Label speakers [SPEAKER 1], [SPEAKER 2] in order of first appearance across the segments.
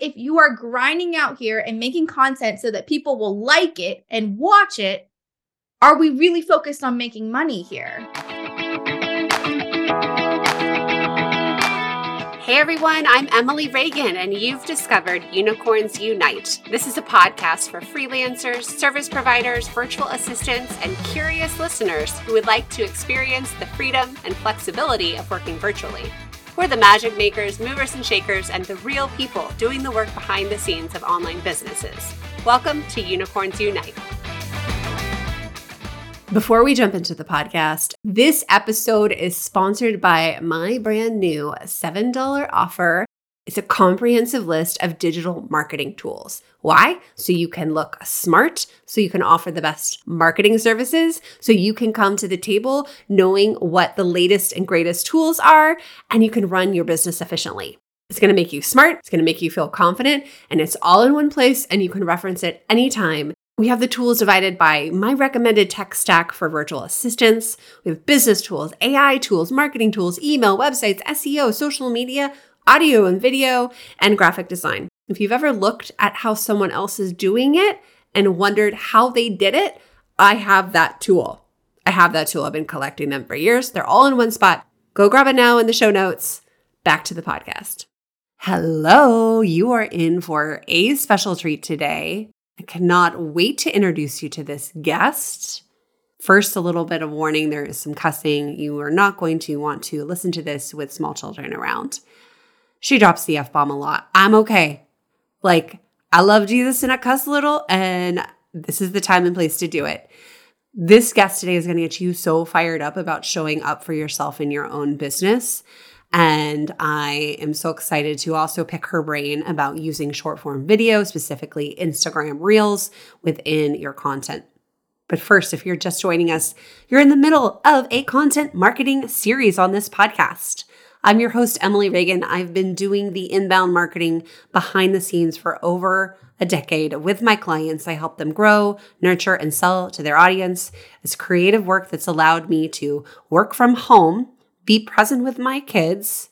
[SPEAKER 1] if you are grinding out here and making content so that people will like it and watch it, are we really focused on making money here?
[SPEAKER 2] Hey everyone, I'm Emily Reagan, and you've discovered Unicorns Unite. This is a podcast for freelancers, service providers, virtual assistants, and curious listeners who would like to experience the freedom and flexibility of working virtually. We're the magic makers, movers and shakers, and the real people doing the work behind the scenes of online businesses. Welcome to Unicorns Unite. Before we jump into the podcast, this episode is sponsored by my brand new $7 offer. It's a comprehensive list of digital marketing tools. Why? So you can look smart, so you can offer the best marketing services, so you can come to the table knowing what the latest and greatest tools are, and you can run your business efficiently. It's to make you smart, it's to make you feel confident, and it's all in one place, and you can reference it anytime we have the tools divided by my recommended tech stack for virtual assistants. We have business tools, AI tools, marketing tools, email, websites, SEO, social media, audio and video, and graphic design. If you've ever looked at how someone else is doing it and wondered how they did it, I have that tool. I have that tool. I've been collecting them for years. They're all in one spot. Go grab it now in the show notes. Back to the podcast. Hello, you are in for a special treat today. I cannot wait to introduce you to this guest. First, a little bit of warning there is some cussing. You are not going to want to listen to this with small children around. She drops the F bomb a lot. I'm okay. Like, I love Jesus and I cuss a little, and this is the time and place to do it. This guest today is going to get you so fired up about showing up for yourself in your own business and I am so excited to also pick her brain about using short form video, specifically Instagram Reels, within your content. But first, if you're just joining us, you're in the middle of a content marketing series on this podcast. I'm your host, Emily Reagan. I've been doing the inbound marketing behind the scenes for over a decade with my clients. I help them grow, nurture, and sell to their audience. It's creative work that's allowed me to work from home be present with my kids,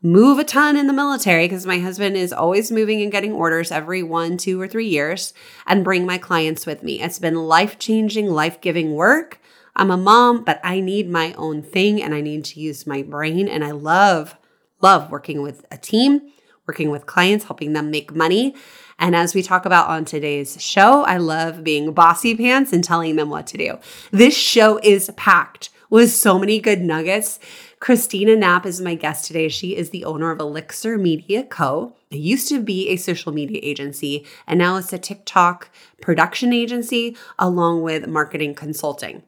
[SPEAKER 2] move a ton in the military because my husband is always moving and getting orders every one, two, or three years, and bring my clients with me. It's been life changing, life giving work. I'm a mom, but I need my own thing and I need to use my brain. And I love, love working with a team, working with clients, helping them make money. And as we talk about on today's show, I love being bossy pants and telling them what to do. This show is packed with so many good nuggets Kristina Knapp is my guest today. She is the owner of Elixir Media Co. It used to be a social media agency, and now it's a TikTok production agency along with marketing consulting.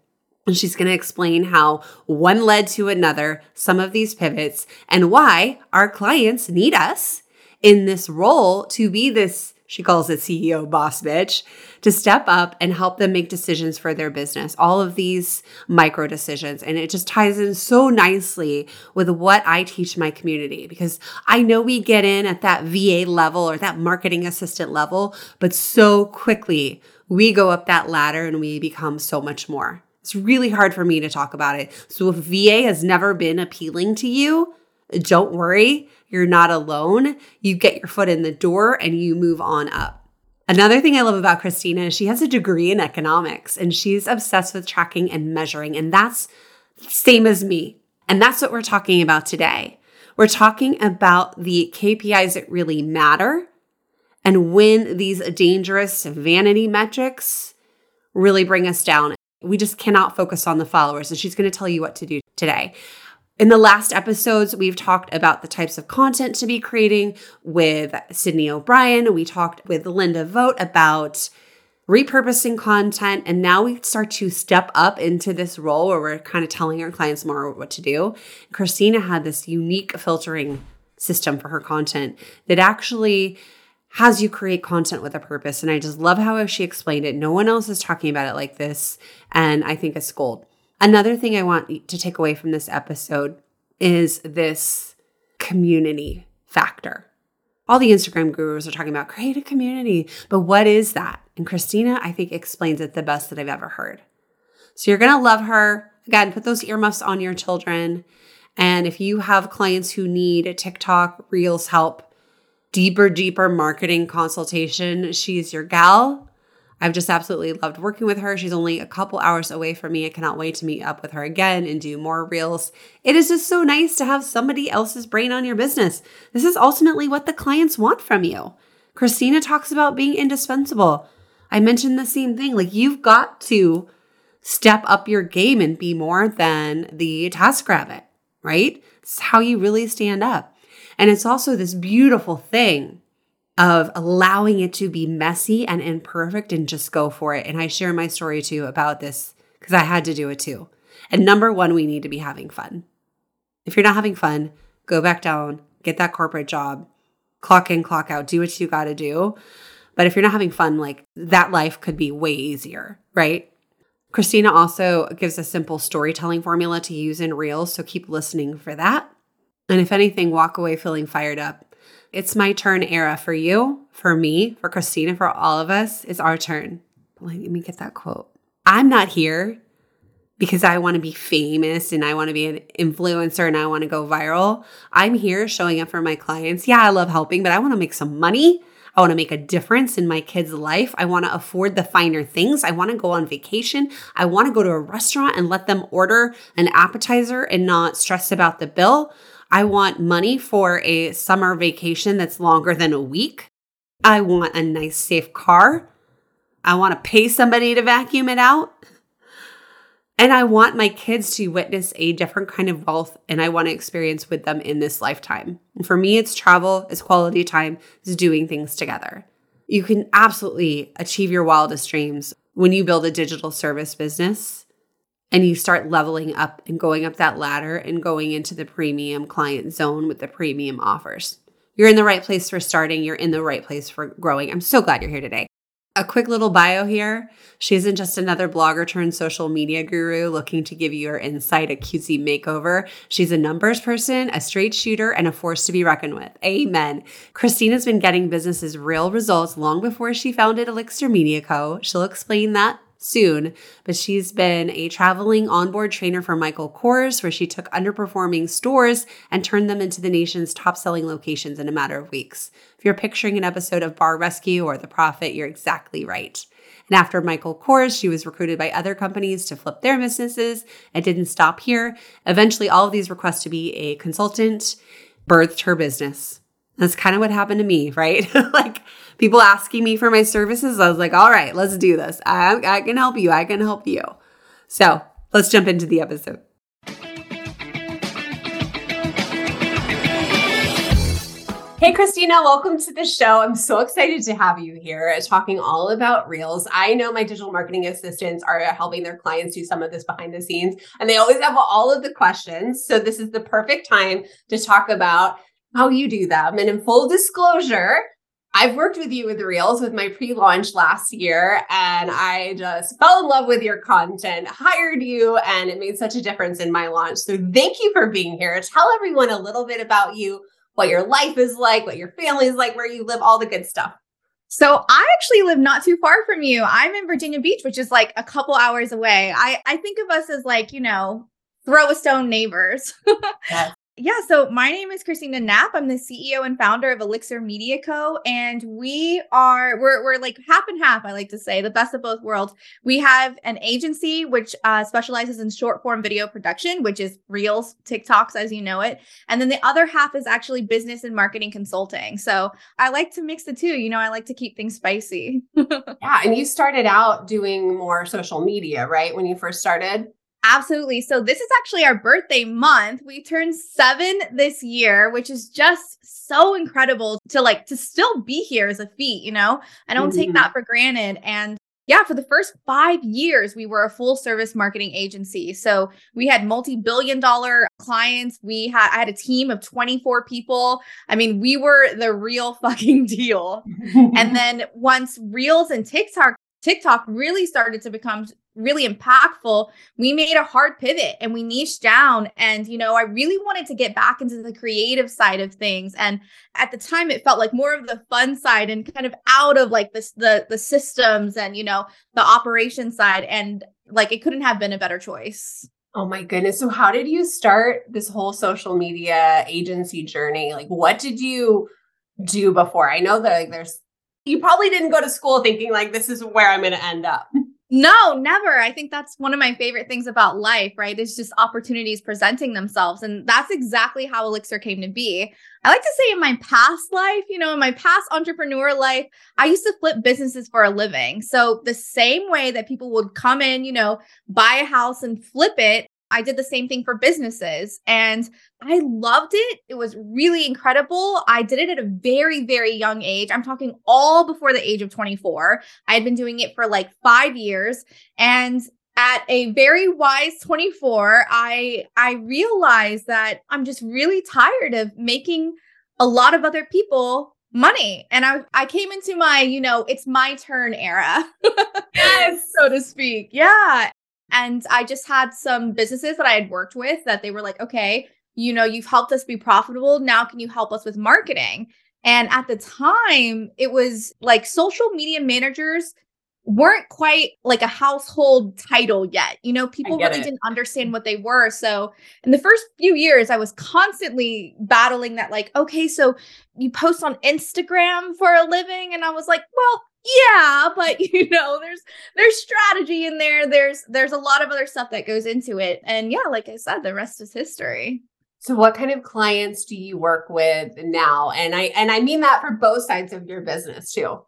[SPEAKER 2] And she's going to explain how one led to another, some of these pivots, and why our clients need us in this role to be this she calls it CEO boss bitch, to step up and help them make decisions for their business. All of these micro decisions. And it just ties in so nicely with what I teach my community because I know we get in at that VA level or that marketing assistant level, but so quickly we go up that ladder and we become so much more. It's really hard for me to talk about it. So if VA has never been appealing to you, don't worry. You're not alone. You get your foot in the door and you move on up. Another thing I love about Kristina is she has a degree in economics and she's obsessed with tracking and measuring. And that's same as me. And that's what we're talking about today. We're talking about the KPIs that really matter and when these dangerous vanity metrics really bring us down. We just cannot focus on the followers. And she's going to tell you what to do today. In the last episodes, we've talked about the types of content to be creating with Sydney O'Brien. We talked with Linda Vogt about repurposing content. And now we start to step up into this role where we're kind of telling our clients more what to do. Kristina had this unique filtering system for her content that actually has you create content with a purpose. And I just love how she explained it. No one else is talking about it like this. And I think it's gold. Another thing I want to take away from this episode is this community factor. All the Instagram gurus are talking about create a community, but what is that? And Kristina, I think, explains it the best that I've ever heard. So you're going to love her. Again, put those earmuffs on your children. And if you have clients who need TikTok Reels help, deeper, deeper marketing consultation, she's your gal. I've just absolutely loved working with her. She's only a couple hours away from me. I cannot wait to meet up with her again and do more reels. It is just so nice to have somebody else's brain on your business. This is ultimately what the clients want from you. Kristina talks about being indispensable. I mentioned the same thing. Like, you've got to step up your game and be more than the TaskRabbit, right? It's how you really stand up. And it's also this beautiful thing of allowing it to be messy and imperfect and just go for it. And I share my story too about this because I had to do it too. And number one, we need to be having fun. If you're not having fun, go back down, get that corporate job, clock in, clock out, do what you got to do. But if you're not having fun, like that life could be way easier, right? Kristina also gives a simple storytelling formula to use in Reels, so keep listening for that. And if anything, walk away feeling fired up it's my turn era for you, for me, for Kristina, for all of us. It's our turn. Let me get that quote. I'm not here because I want to be famous and I want to be an influencer and I want to go viral. I'm here showing up for my clients. Yeah, I love helping, but I want to make some money. I want to make a difference in my kid's life. I want to afford the finer things. I want to go on vacation. I want to go to a restaurant and let them order an appetizer and not stress about the bill. I want money for a summer vacation that's longer than a week. I want a nice, safe car. I want to pay somebody to vacuum it out. And I want my kids to witness a different kind of wealth and I want to experience with them in this lifetime. And for me, it's travel, it's quality time, it's doing things together. You can absolutely achieve your wildest dreams when you build a digital service business and you start leveling up and going up that ladder and going into the premium client zone with the premium offers. You're in the right place for starting. You're in the right place for growing. I'm so glad you're here today. A quick little bio here. She isn't just another blogger turned social media guru looking to give you her insight, a cutesy makeover. She's a numbers person, a straight shooter, and a force to be reckoned with. Amen. Kristina's been getting businesses real results long before she founded Elixir Media Co. She'll explain that soon, but she's been a traveling onboard trainer for Michael Kors, where she took underperforming stores and turned them into the nation's top selling locations in a matter of weeks. If you're picturing an episode of Bar Rescue or The Profit, you're exactly right. And after Michael Kors, she was recruited by other companies to flip their businesses. It didn't stop here. Eventually, all of these requests to be a consultant birthed her business. That's kind of what happened to me, right? like people asking me for my services. I was like, all right, let's do this. I, I can help you. I can help you. So let's jump into the episode. Hey, Kristina, welcome to the show. I'm so excited to have you here uh, talking all about Reels. I know my digital marketing assistants are uh, helping their clients do some of this behind the scenes, and they always have all of the questions. So, this is the perfect time to talk about how you do them. And in full disclosure, I've worked with you with Reels with my pre launch last year, and I just fell in love with your content, hired you, and it made such a difference in my launch. So, thank you for being here. Tell everyone a little bit about you, what your life is like, what your family is like, where you live, all the good stuff.
[SPEAKER 1] So I actually live not too far from you. I'm in Virginia Beach, which is like a couple hours away. I I think of us as like, you know, throw a stone neighbors. yes. Yeah, so my name is Kristina Knapp. I'm the CEO and founder of Elixir Media Co. And we are we're we're like half and half, I like to say, the best of both worlds. We have an agency which uh, specializes in short form video production, which is Reels, TikToks as you know it. And then the other half is actually business and marketing consulting. So I like to mix the two. You know, I like to keep things spicy.
[SPEAKER 2] yeah, and you started out doing more social media, right? When you first started?
[SPEAKER 1] Absolutely. So this is actually our birthday month. We turned 7 this year, which is just so incredible to like to still be here as a feat, you know? I don't mm-hmm. take that for granted and yeah, for the first 5 years we were a full service marketing agency. So we had multi-billion dollar clients. We had I had a team of 24 people. I mean, we were the real fucking deal. and then once Reels and TikTok TikTok really started to become really impactful, we made a hard pivot and we niched down. And, you know, I really wanted to get back into the creative side of things. And at the time it felt like more of the fun side and kind of out of like this the the systems and, you know, the operation side. And like it couldn't have been a better choice.
[SPEAKER 2] Oh my goodness. So how did you start this whole social media agency journey? Like what did you do before? I know that like, there's, you probably didn't go to school thinking like, this is where I'm going to end up.
[SPEAKER 1] No, never. I think that's one of my favorite things about life, right? Is just opportunities presenting themselves. And that's exactly how Elixir came to be. I like to say in my past life, you know, in my past entrepreneur life, I used to flip businesses for a living. So the same way that people would come in, you know, buy a house and flip it, I did the same thing for businesses and I loved it. It was really incredible. I did it at a very, very young age. I'm talking all before the age of 24. I had been doing it for like five years. And at a very wise 24, I I realized that I'm just really tired of making a lot of other people money. And I I came into my, you know, it's my turn era. yes, so to speak. Yeah. And I just had some businesses that I had worked with that they were like, okay, you know, you've helped us be profitable. Now, can you help us with marketing? And at the time, it was like social media managers weren't quite like a household title yet. You know, people really it. didn't understand what they were. So, in the first few years, I was constantly battling that, like, okay, so you post on Instagram for a living. And I was like, well, yeah but you know there's there's strategy in there there's there's a lot of other stuff that goes into it and yeah like i said the rest is history
[SPEAKER 2] so what kind of clients do you work with now and i and i mean that for both sides of your business too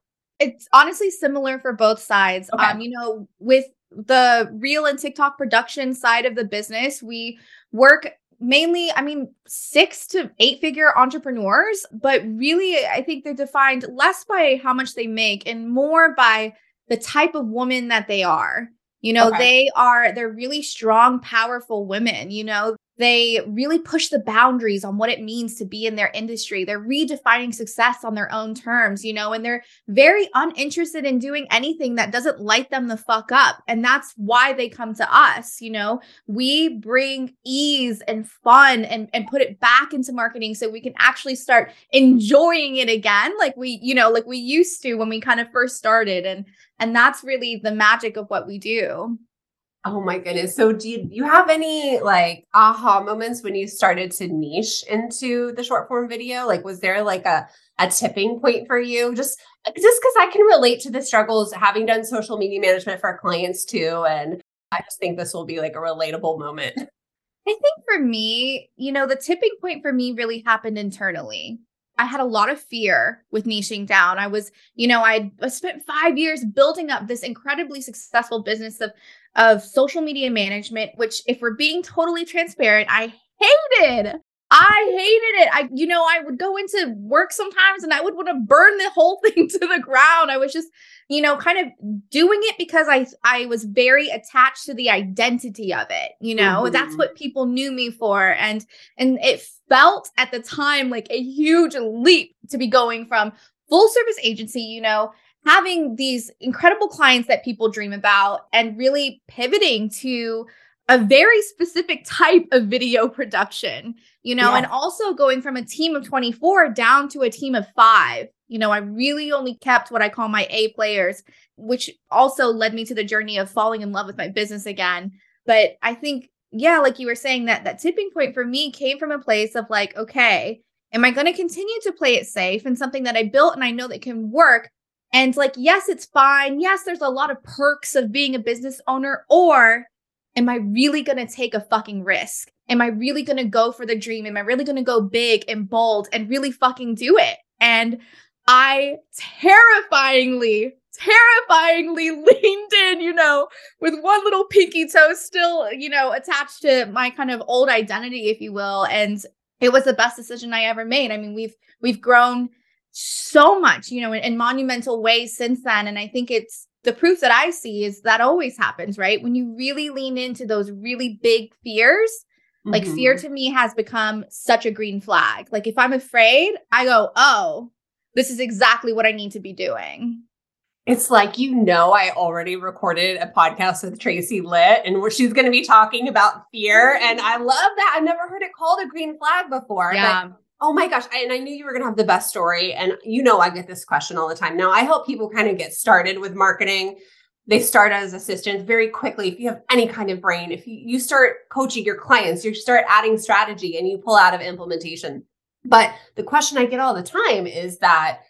[SPEAKER 1] it's honestly similar for both sides okay. um you know with the real and tiktok production side of the business we work mainly, I mean, six to eight figure entrepreneurs, but really, I think they're defined less by how much they make and more by the type of woman that they are. You know, okay. they are, they're really strong, powerful women. You know, they really push the boundaries on what it means to be in their industry. They're redefining success on their own terms, you know, and they're very uninterested in doing anything that doesn't light them the fuck up. And that's why they come to us, you know. We bring ease and fun and and put it back into marketing so we can actually start enjoying it again like we, you know, like we used to when we kind of first started and and that's really the magic of what we do.
[SPEAKER 2] Oh my goodness. So do you, you have any like aha moments when you started to niche into the short form video? Like was there like a a tipping point for you? Just just cuz I can relate to the struggles having done social media management for clients too and I just think this will be like a relatable moment.
[SPEAKER 1] I think for me, you know, the tipping point for me really happened internally. I had a lot of fear with niching down. I was, you know, I spent five years building up this incredibly successful business of of social media management, which, if we're being totally transparent, I hated. I hated it. I, you know, I would go into work sometimes and I would want to burn the whole thing to the ground. I was just, you know, kind of doing it because I I was very attached to the identity of it. You know, mm-hmm. that's what people knew me for. And and it felt at the time like a huge leap to be going from full service agency, you know, having these incredible clients that people dream about and really pivoting to a very specific type of video production, you know, yeah. and also going from a team of 24 down to a team of five. You know, I really only kept what I call my A players, which also led me to the journey of falling in love with my business again. But I think, yeah, like you were saying, that that tipping point for me came from a place of like, okay, am I going to continue to play it safe and something that I built and I know that can work? And like, yes, it's fine. Yes, there's a lot of perks of being a business owner. Or am I really going to take a fucking risk? Am I really going to go for the dream? Am I really going to go big and bold and really fucking do it? And I terrifyingly, terrifyingly leaned in, you know, with one little pinky toe still, you know, attached to my kind of old identity, if you will. And it was the best decision I ever made. I mean, we've we've grown so much, you know, in, in monumental ways since then. And I think it's the proof that I see is that always happens, right? When you really lean into those really big fears, mm-hmm. like fear mm-hmm. to me has become such a green flag. Like if I'm afraid, I go, oh, this is exactly what I need to be doing.
[SPEAKER 2] It's like, you know, I already recorded a podcast with Tracy Litt and where she's going to be talking about fear. And I love that. I've never heard it called a green flag before. Yeah. Oh my gosh. I, and I knew you were going to have the best story. And you know, I get this question all the time. Now, I help people kind of get started with marketing. They start as assistants very quickly. If you have any kind of brain, if you, you start coaching your clients, you start adding strategy and you pull out of implementation But the question I get all the time is that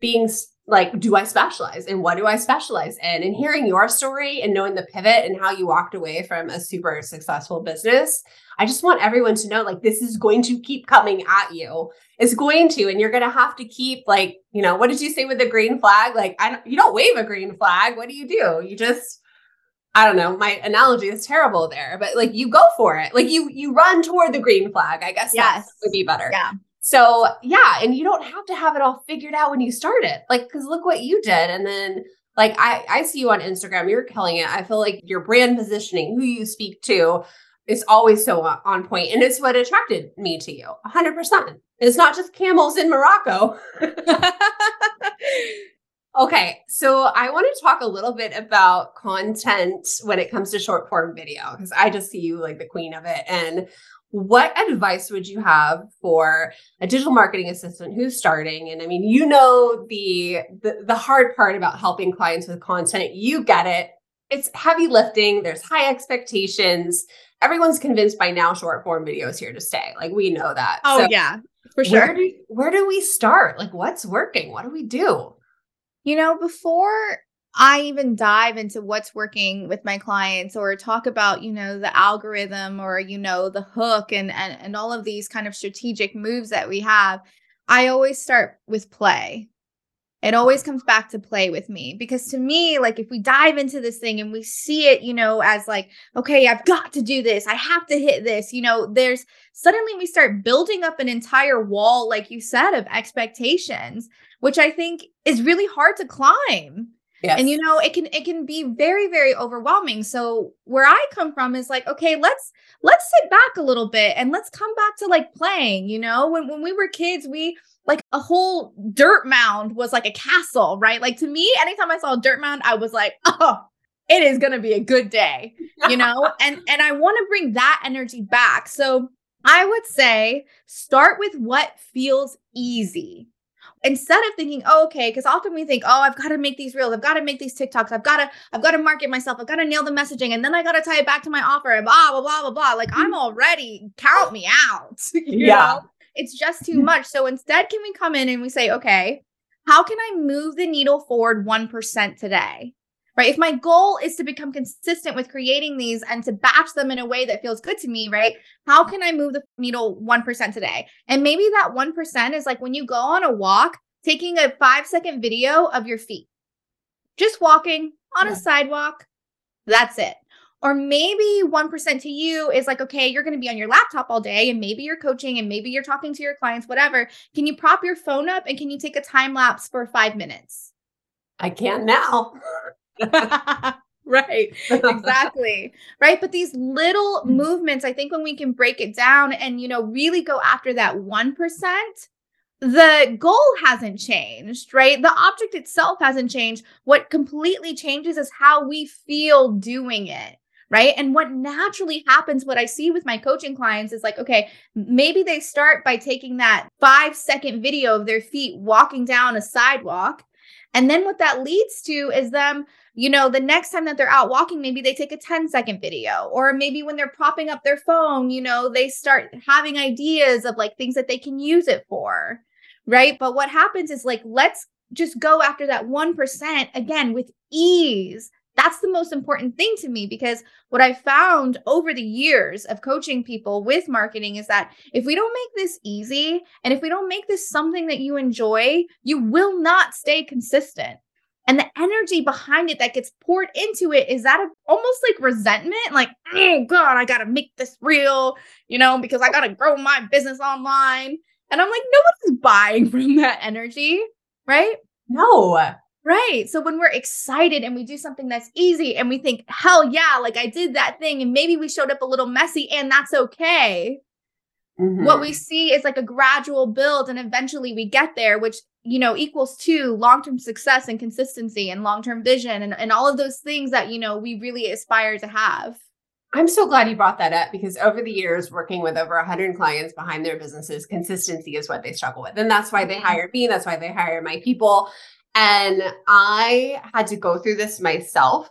[SPEAKER 2] being like, do I specialize and what do I specialize in? And hearing your story and knowing the pivot and how you walked away from a super successful business, I just want everyone to know like this is going to keep coming at you. It's going to, and you're going to have to keep like, you know, what did you say with the green flag? Like, I don't, you don't wave a green flag. What do you do? You just, I don't know. My analogy is terrible there, but like you go for it. Like you, you run toward the green flag. I guess yes. would be better.
[SPEAKER 1] Yeah.
[SPEAKER 2] So yeah, and you don't have to have it all figured out when you start it. Like, because look what you did. And then like I, I see you on Instagram, you're killing it. I feel like your brand positioning, who you speak to, is always so on point. And it's what attracted me to you 100%. It's not just camels in Morocco. okay, so I want to talk a little bit about content when it comes to short form video because I just see you like the queen of it. And what advice would you have for a digital marketing assistant who's starting? And i mean you know the, the the hard part about helping clients with content you get it. It's heavy lifting. There's high expectations. Everyone's convinced by now short form videos here to stay. Like we know that.
[SPEAKER 1] Oh so yeah for sure.
[SPEAKER 2] where do, where do we start? Like what's working? What do we do?
[SPEAKER 1] You know before I even dive into what's working with my clients or talk about, you know, the algorithm or, you know, the hook and, and, and all of these kind of strategic moves that we have, I always start with play. It always comes back to play with me because to me, like if we dive into this thing and we see it, you know, as like, okay, I've got to do this, I have to hit this, you know, there's suddenly we start building up an entire wall, like you said, of expectations, which I think is really hard to climb Yes. And you know, it can it can be very very overwhelming. So where I come from is like, okay, let's let's sit back a little bit and let's come back to like playing, you know? When when we were kids, we like a whole dirt mound was like a castle, right? Like to me, anytime I saw a dirt mound, I was like, "Oh, it is going to be a good day." You know? and and I want to bring that energy back. So I would say start with what feels easy instead of thinking, oh, okay, because often we think, oh, I've got to make these reels, I've got to make these TikToks, I've got to, I've got to market myself, I've got to nail the messaging, and then I got to tie it back to my offer, and blah blah blah blah blah. Like I'm mm-hmm. already count me out. yeah, know? it's just too much. So instead, can we come in and we say, okay, how can I move the needle forward one percent today? Right? If my goal is to become consistent with creating these and to batch them in a way that feels good to me, right? How can I move the needle 1% today? And maybe that 1% is like when you go on a walk, taking a five second video of your feet, just walking on yeah. a sidewalk. That's it. Or maybe 1% to you is like, okay, you're going to be on your laptop all day and maybe you're coaching and maybe you're talking to your clients, whatever. Can you prop your phone up and can you take a time lapse for five minutes?
[SPEAKER 2] I can now.
[SPEAKER 1] right exactly. Right but these little mm. movements i think when we can break it down and you know really go after that 1% the goal hasn't changed right? The object itself hasn't changed. What completely changes is how we feel doing it right? And what naturally happens what i see with my coaching clients is like okay maybe they start by taking that 5 second video of their feet walking down a sidewalk and then what that leads to is them you know, the next time that they're out walking, maybe they take a 10 second video, or maybe when they're propping up their phone, you know, they start having ideas of like things that they can use it for. Right. But what happens is like, let's just go after that 1% again with ease. That's the most important thing to me because what I found over the years of coaching people with marketing is that if we don't make this easy and if we don't make this something that you enjoy, you will not stay consistent and the energy behind it that gets poured into it is that of almost like resentment? Like oh god i gotta make this real you know because i gotta grow my business online. And i'm like nobody's buying from that energy right?
[SPEAKER 2] No.
[SPEAKER 1] Right. So when we're excited and we do something that's easy and we think hell yeah like i did that thing and maybe we showed up a little messy and that's okay mm-hmm. what we see is like a gradual build and eventually we get there which you know equals to long-term success and consistency and long-term vision and, and all of those things that you know we really aspire to have
[SPEAKER 2] i'm so glad you brought that up because over the years working with over 100 clients behind their businesses consistency is what they struggle with and that's why they mm-hmm. hire me that's why they hire my people and i had to go through this myself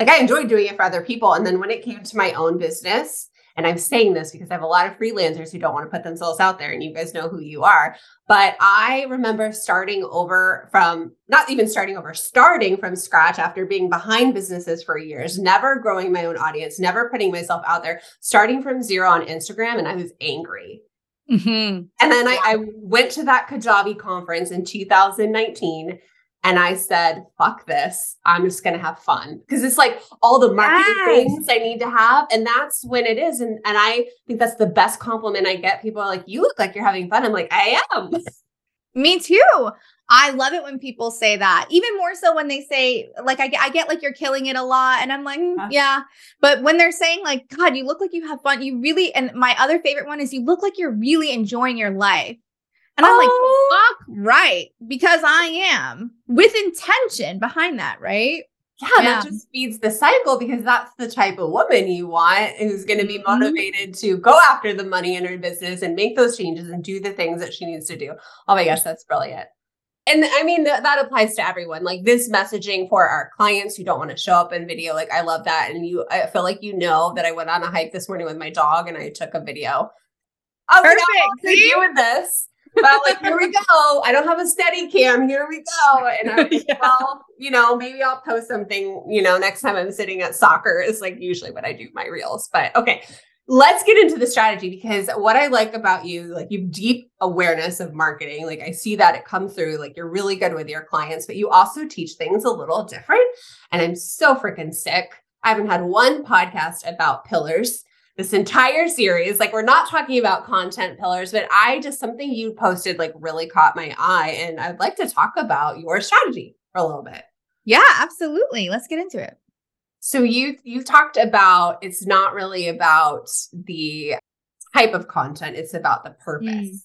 [SPEAKER 2] like i enjoyed doing it for other people and then when it came to my own business And I'm saying this because I have a lot of freelancers who don't want to put themselves out there, and you guys know who you are. But I remember starting over from not even starting over, starting from scratch after being behind businesses for years, never growing my own audience, never putting myself out there, starting from zero on Instagram. And I was angry. Mm-hmm. And then I, I went to that Kajabi conference in 2019 and I said, fuck this. I'm just going to have fun. Because it's like all the marketing yes. things I need to have. And that's when it is. And, and I think that's the best compliment I get. People are like, you look like you're having fun. I'm like, I am.
[SPEAKER 1] Me too. I love it when people say that. Even more so when they say, like, I, I get like you're killing it a lot. And I'm like, mm, yeah. But when they're saying, like, God, you look like you have fun, you really, and my other favorite one is you look like you're really enjoying your life. And I'm oh. like, fuck right, because I am with intention behind that, right?
[SPEAKER 2] Yeah, yeah, that just feeds the cycle because that's the type of woman you want who's going to be mm-hmm. motivated to go after the money in her business and make those changes and do the things that she needs to do. Oh my gosh, that's brilliant. And I mean, th- that applies to everyone. Like this messaging for our clients who don't want to show up in video. Like, I love that. And you, I feel like you know that I went on a hike this morning with my dog and I took a video. I was Perfect. like, oh, doing this but like, here we go. I don't have a steady cam. Here we go. And I'm like, yeah. well, you know, maybe I'll post something, you know, next time I'm sitting at soccer is like usually what I do my reels. But okay, let's get into the strategy because what I like about you, like you have deep awareness of marketing. Like I see that it come through, like you're really good with your clients, but you also teach things a little different. And I'm so freaking sick. I haven't had one podcast about pillars this entire series. Like, we're not talking about content pillars, but I just something you posted like really caught my eye. And I'd like to talk about your strategy for a little bit.
[SPEAKER 1] Yeah, absolutely. Let's get into it.
[SPEAKER 2] So you you talked about it's not really about the type of content, it's about the purpose. Mm.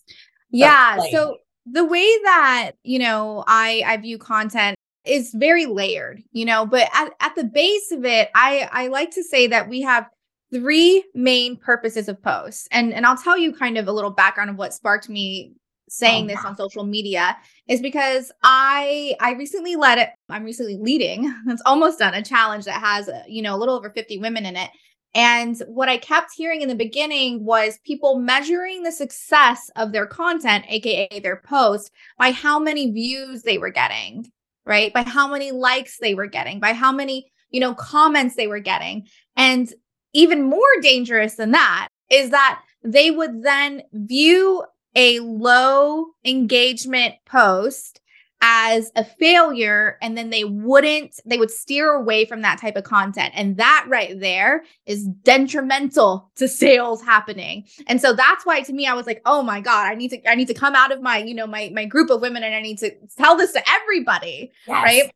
[SPEAKER 1] Yeah. So the way that, you know, I I view content is very layered, you know, but at, at the base of it, I I like to say that we have three main purposes of posts. And and I'll tell you kind of a little background of what sparked me saying oh, this on social media is because I I recently led it I'm recently leading it's almost done a challenge that has uh, you know a little over 50 women in it. And what I kept hearing in the beginning was people measuring the success of their content aka their post by how many views they were getting right? By how many likes they were getting by how many you know comments they were getting. And even more dangerous than that is that they would then view a low engagement post as a failure and then they wouldn't they would steer away from that type of content. And that right there is detrimental to sales happening. And so that's why to me i was like oh my god i need to i need to come out of my you know my my group of women and i need to tell this to everybody yes. right?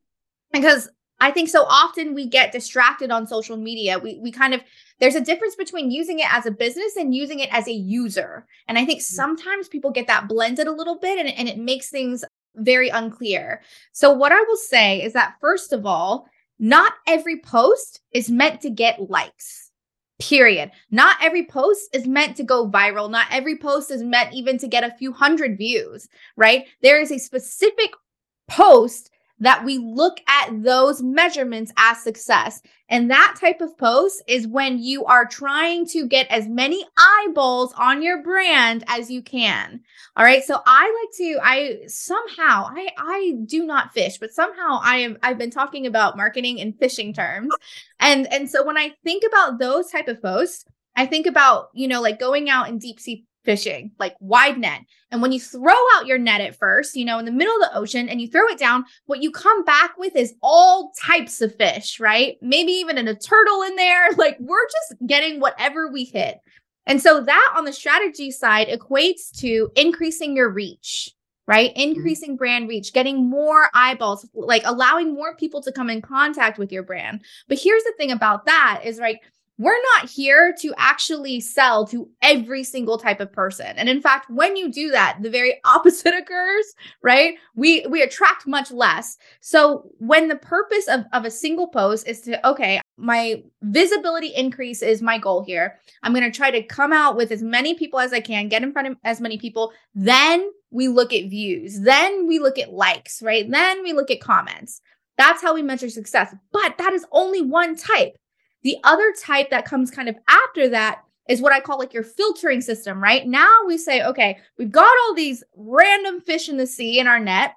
[SPEAKER 1] Because I think so often we get distracted on social media. We we kind of there's a difference between using it as a business and using it as a user. And I think mm-hmm. sometimes people get that blended a little bit and, and it makes things very unclear. So what I will say is that first of all, not every post is meant to get likes. Period. Not every post is meant to go viral. Not every post is meant even to get a few hundred views, right? There is a specific post that we look at those measurements as success. And that type of post is when you are trying to get as many eyeballs on your brand as you can. All right. So I like to, I somehow, I, I do not fish, but somehow I am, I've been talking about marketing in fishing terms. And, and so when I think about those type of posts, I think about, you know, like going out in deep sea fishing, like wide net. And when you throw out your net at first, you know, in the middle of the ocean and you throw it down, what you come back with is all types of fish, right? Maybe even a turtle in there. Like we're just getting whatever we hit. And so that on the strategy side equates to increasing your reach, right? Mm-hmm. Increasing mm-hmm. brand reach, getting more eyeballs, like allowing more people to come in contact with your brand. But here's the thing about that is like we're not here to actually sell to every single type of person. And in fact when you do that the very opposite occurs right? We we attract much less. So when the purpose of, of a single post is to okay my visibility increase is my goal here. I'm going to try to come out with as many people as i can get in front of as many people. Then we look at views. Then we look at likes right? Then we look at comments. That's how we measure success. But that is only one type the other type that comes kind of after that is what I call like your filtering system, right? Now we say, okay, we've got all these random fish in the sea in our net.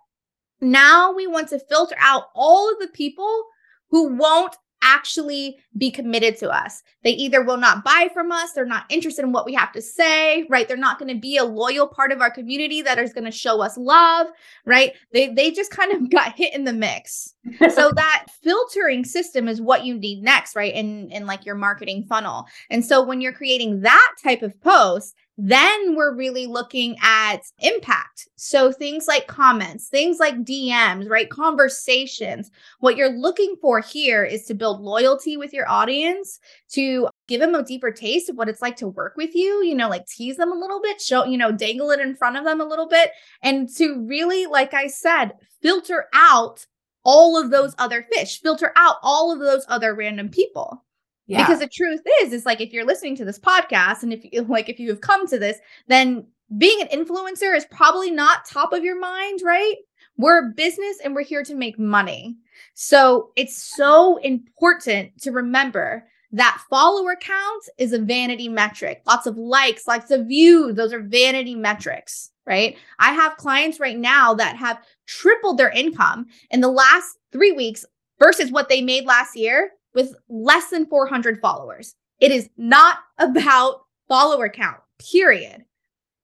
[SPEAKER 1] Now we want to filter out all of the people who won't actually be committed to us. They either will not buy from us, they're not interested in what we have to say, right? They're not going to be a loyal part of our community that is going to show us love, right? They they just kind of got hit in the mix. so that filtering system is what you need next, right? In in like your marketing funnel. And so when you're creating that type of post, then we're really looking at impact. So things like comments, things like DMs, right? Conversations. What you're looking for here is to build loyalty with your audience, to give them a deeper taste of what it's like to work with you, you know, like tease them a little bit, show, you know, dangle it in front of them a little bit, and to really, like I said, filter out all of those other fish, filter out all of those other random people. Yeah. Because the truth is, is like if you're listening to this podcast and if you like if you have come to this, then being an influencer is probably not top of your mind, right? We're a business and we're here to make money. So it's so important to remember that follower count is a vanity metric. Lots of likes, lots of views, those are vanity metrics, right? I have clients right now that have tripled their income in the last three weeks versus what they made last year with less than 400 followers. It is not about follower count, period.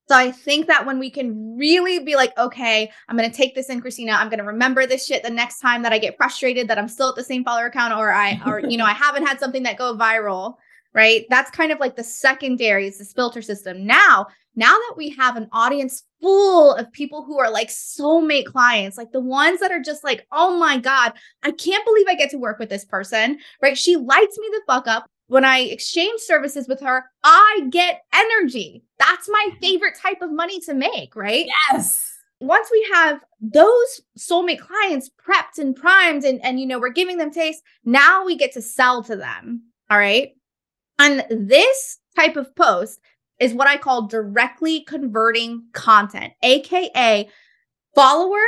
[SPEAKER 1] So I think that when we can really be like, okay, I'm going to take this in, Kristina, I'm going to remember this shit the next time that I get frustrated that I'm still at the same follower count or I, or, you know, I haven't had something that go viral, right? That's kind of like the secondary is this filter system. Now, now that we have an audience full of people who are like soulmate clients, like the ones that are just like, oh my God, I can't believe I get to work with this person, right? She lights me the fuck up. When I exchange services with her, I get energy. That's my favorite type of money to make, right?
[SPEAKER 2] Yes.
[SPEAKER 1] Once we have those soulmate clients prepped and primed and, and you know, we're giving them taste, now we get to sell to them. All right. And this type of post is what I call directly converting content, aka follower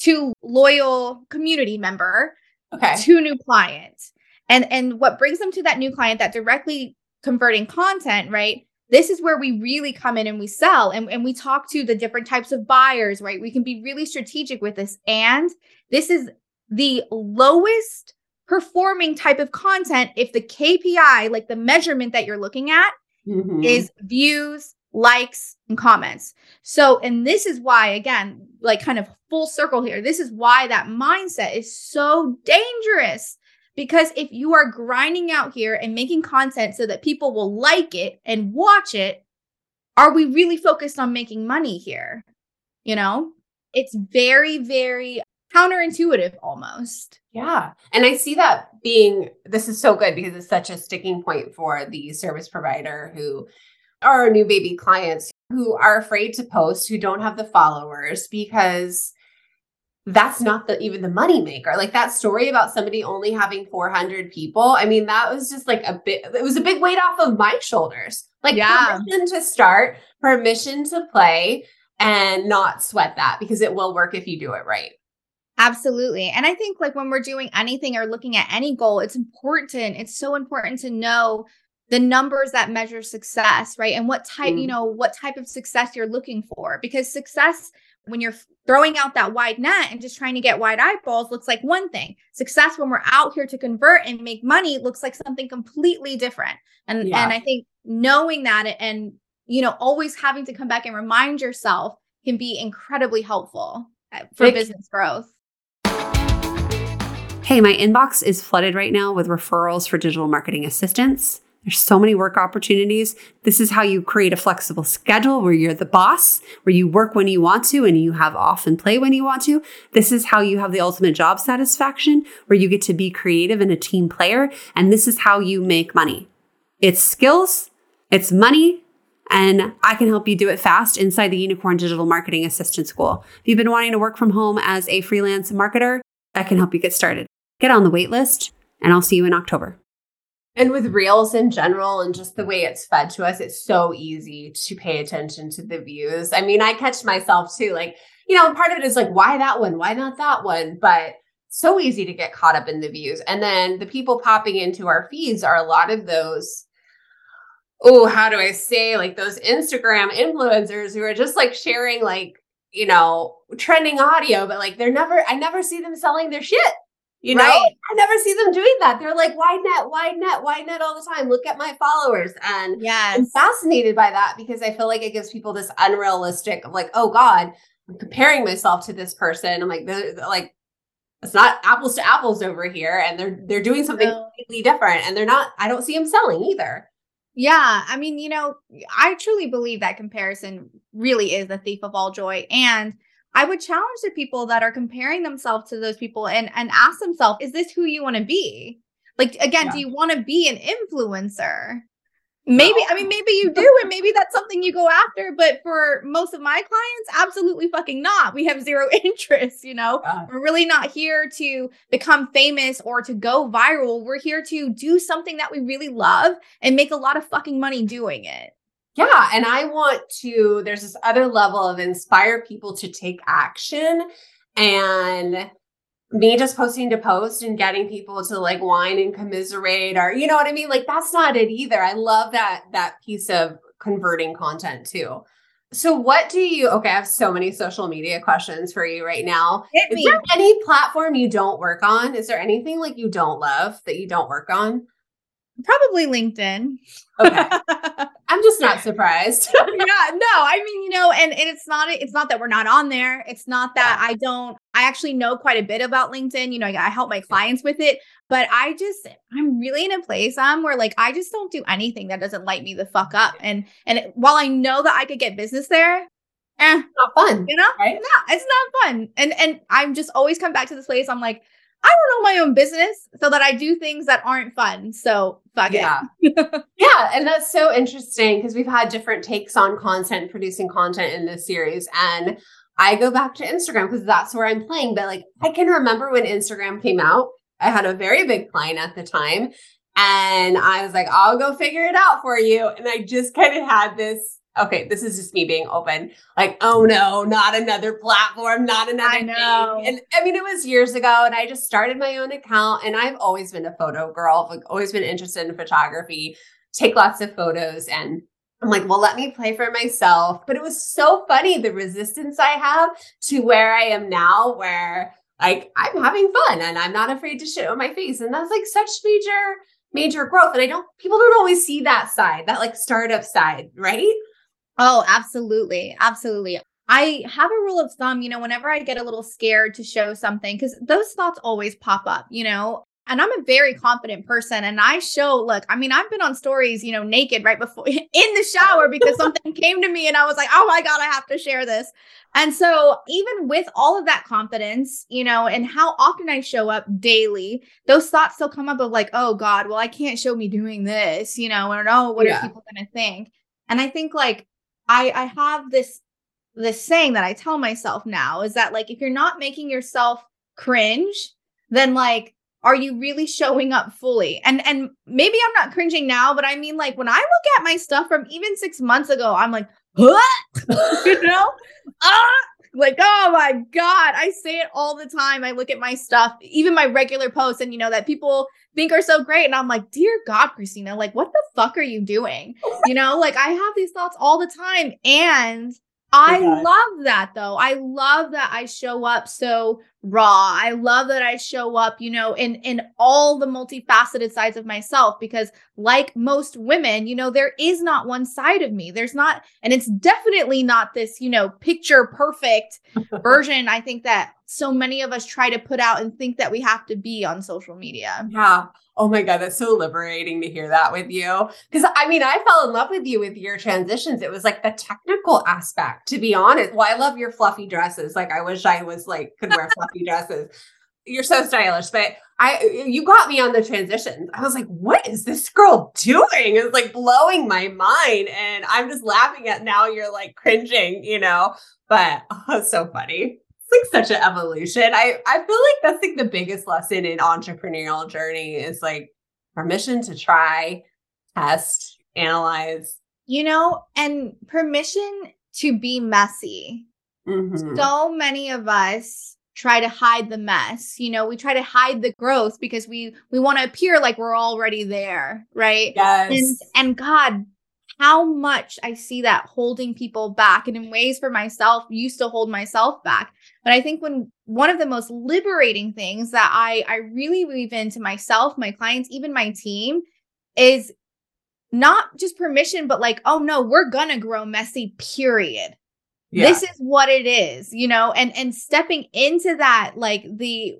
[SPEAKER 1] to loyal community member
[SPEAKER 2] okay.
[SPEAKER 1] to new client. And and what brings them to that new client, that directly converting content, right? This is where we really come in and we sell and, and we talk to the different types of buyers, right? We can be really strategic with this. And this is the lowest performing type of content if the KPI, like the measurement that you're looking at, mm-hmm. is views, likes, and comments. So, and this is why, again, like kind of full circle here, this is why that mindset is so dangerous. Because if you are grinding out here and making content so that people will like it and watch it, are we really focused on making money here? You know, it's very, very counterintuitive almost.
[SPEAKER 2] Yeah. And I see that being this is so good because it's such a sticking point for the service provider who are new baby clients who are afraid to post, who don't have the followers because that's not the even the money maker. Like that story about somebody only having 400 people. I mean, that was just like a bit it was a big weight off of my shoulders. Like yeah. permission to start, permission to play and not sweat that because it will work if you do it right.
[SPEAKER 1] Absolutely. And I think like when we're doing anything or looking at any goal, it's important. It's so important to know the numbers that measure success, right? And what type, mm. you know, what type of success you're looking for because success when you're throwing out that wide net and just trying to get wide eyeballs looks like one thing. Success when we're out here to convert and make money looks like something completely different. And yeah. and I think knowing that and you know always having to come back and remind yourself can be incredibly helpful uh, for business growth.
[SPEAKER 2] Hey, my inbox is flooded right now with referrals for digital marketing assistants. There's so many work opportunities. This is how you create a flexible schedule where you're the boss, where you work when you want to and you have off and play when you want to. This is how you have the ultimate job satisfaction, where you get to be creative and a team player. And this is how you make money. It's skills, it's money, and I can help you do it fast inside the Unicorn Digital Marketing Assistant School. If you've been wanting to work from home as a freelance marketer, I can help you get started get on the wait list, and I'll see you in October. And with Reels in general and just the way it's fed to us, it's so easy to pay attention to the views. I mean, I catch myself too, like, you know, part of it is like, why that one? Why not that one? But so easy to get caught up in the views. And then the people popping into our feeds are a lot of those oh, how do I say like those Instagram influencers who are just like sharing like, you know, trending audio, but like they're never, I never see them selling their shit. You know, right. I never see them doing that. They're like wide net, wide net, wide net all the time. Look at my followers. And
[SPEAKER 1] yeah,
[SPEAKER 2] I'm fascinated by that because I feel like it gives people this unrealistic of like, oh God, I'm comparing myself to this person. I'm like, they're, they're like, it's not apples to apples over here. And they're they're doing something no. completely different. And they're not, I don't see them selling either.
[SPEAKER 1] Yeah, I mean, you know, I truly believe that comparison really is the thief of all joy. And I would challenge the people that are comparing themselves to those people and and ask themselves, is this who you want to be? Like again, yeah. do you want to be an influencer? Maybe, I mean, maybe you do, and maybe that's something you go after. But for most of my clients, absolutely fucking not. We have zero interest, you know? Yeah. We're really not here to become famous or to go viral. We're here to do something that we really love and make a lot of fucking money doing it.
[SPEAKER 2] Yeah. And I want to, there's this other level of inspire people to take action and me just posting to post and getting people to like whine and commiserate or you know what I mean? Like that's not it either. I love that that piece of converting content too. So what do you okay, I have so many social media questions for you right now. Hit Is me. there any platform you don't work on? Is there anything like you don't love that you don't work on?
[SPEAKER 1] Probably LinkedIn.
[SPEAKER 2] Okay. I'm just not surprised.
[SPEAKER 1] yeah, no, I mean, you know, and, and it's not it's not that we're not on there. It's not that I don't I actually know quite a bit about LinkedIn. You know, I help my clients with it, but I just I'm really in a place I'm um, where like I just don't do anything that doesn't light me the fuck up. And and while I know that I could get business there,
[SPEAKER 2] eh, not fun.
[SPEAKER 1] You know? Right? No, it's not fun. And and I'm just always come back to this place. I'm like, I don't know my own business so that I do things that aren't fun. So fuck
[SPEAKER 2] yeah. it. yeah. And that's so interesting because we've had different takes on content, producing content in this series. And I go back to Instagram because that's where I'm playing. But like I can remember when Instagram came out, I had a very big client at the time. And I was like, I'll go figure it out for you. And I just kind of had this okay, this is just me being open. Like, oh no, not another platform, not another. I know. Thing. And I mean, it was years ago, and I just started my own account. And I've always been a photo girl. I've always been interested in photography. Take lots of photos, and I'm like, well, let me play for myself. But it was so funny the resistance I have to where I am now, where like I'm having fun and I'm not afraid to shit on my face, and that's like such major major growth and i don't people don't always see that side that like startup side right
[SPEAKER 1] Oh, absolutely. Absolutely. I have a rule of thumb, you know, whenever I get a little scared to show something, because those thoughts always pop up, you know, and I'm a very confident person and I show, look, I mean, I've been on stories, you know, naked right before in the shower because something came to me and I was like, oh my God, I have to share this. And so, even with all of that confidence, you know, and how often I show up daily, those thoughts still come up of like, oh God, well, I can't show me doing this, you know, or oh, what yeah. are people going to think? And I think like I I have this this saying that I tell myself now is that like if you're not making yourself cringe, then like are you really showing up fully? And and maybe I'm not cringing now, but I mean like when I look at my stuff from even 6 months ago, I'm like, "What?" you know? ah! Like, oh my God. I say it all the time. I look at my stuff, even my regular posts, and you know, that people think are so great. And I'm like, dear God, Kristina, like, what the fuck are you doing? You know, like I have these thoughts all the time. And I love that though. I love that I show up so raw. I love that I show up, you know, in in all the multifaceted sides of myself because like most women, you know, there is not one side of me. There's not and it's definitely not this, you know, picture perfect version I think that so many of us try to put out and think that we have to be on social media.
[SPEAKER 2] Yeah. Oh my God, that's so liberating to hear that with you. Because I mean, I fell in love with you with your transitions. It was like the technical aspect, to be honest. Well, I love your fluffy dresses. Like, I wish I was like, could wear fluffy dresses. You're so stylish, but I, you got me on the transitions. I was like, what is this girl doing? It's like blowing my mind. And I'm just laughing at now you're like cringing, you know, but oh, so funny it's like such an evolution. I I feel like that's like the biggest lesson in entrepreneurial journey is like permission to try, test, analyze.
[SPEAKER 1] You know, and permission to be messy. Mm-hmm. So many of us try to hide the mess. You know, we try to hide the growth because we we want to appear like we're already there, right?
[SPEAKER 2] Yes.
[SPEAKER 1] And and God, how much I see that holding people back and in ways for myself used to hold myself back. But I think when one of the most liberating things that I I really weave into myself, my clients, even my team is not just permission but like oh no, we're going to grow messy period. Yeah. This is what it is, you know, and and stepping into that like the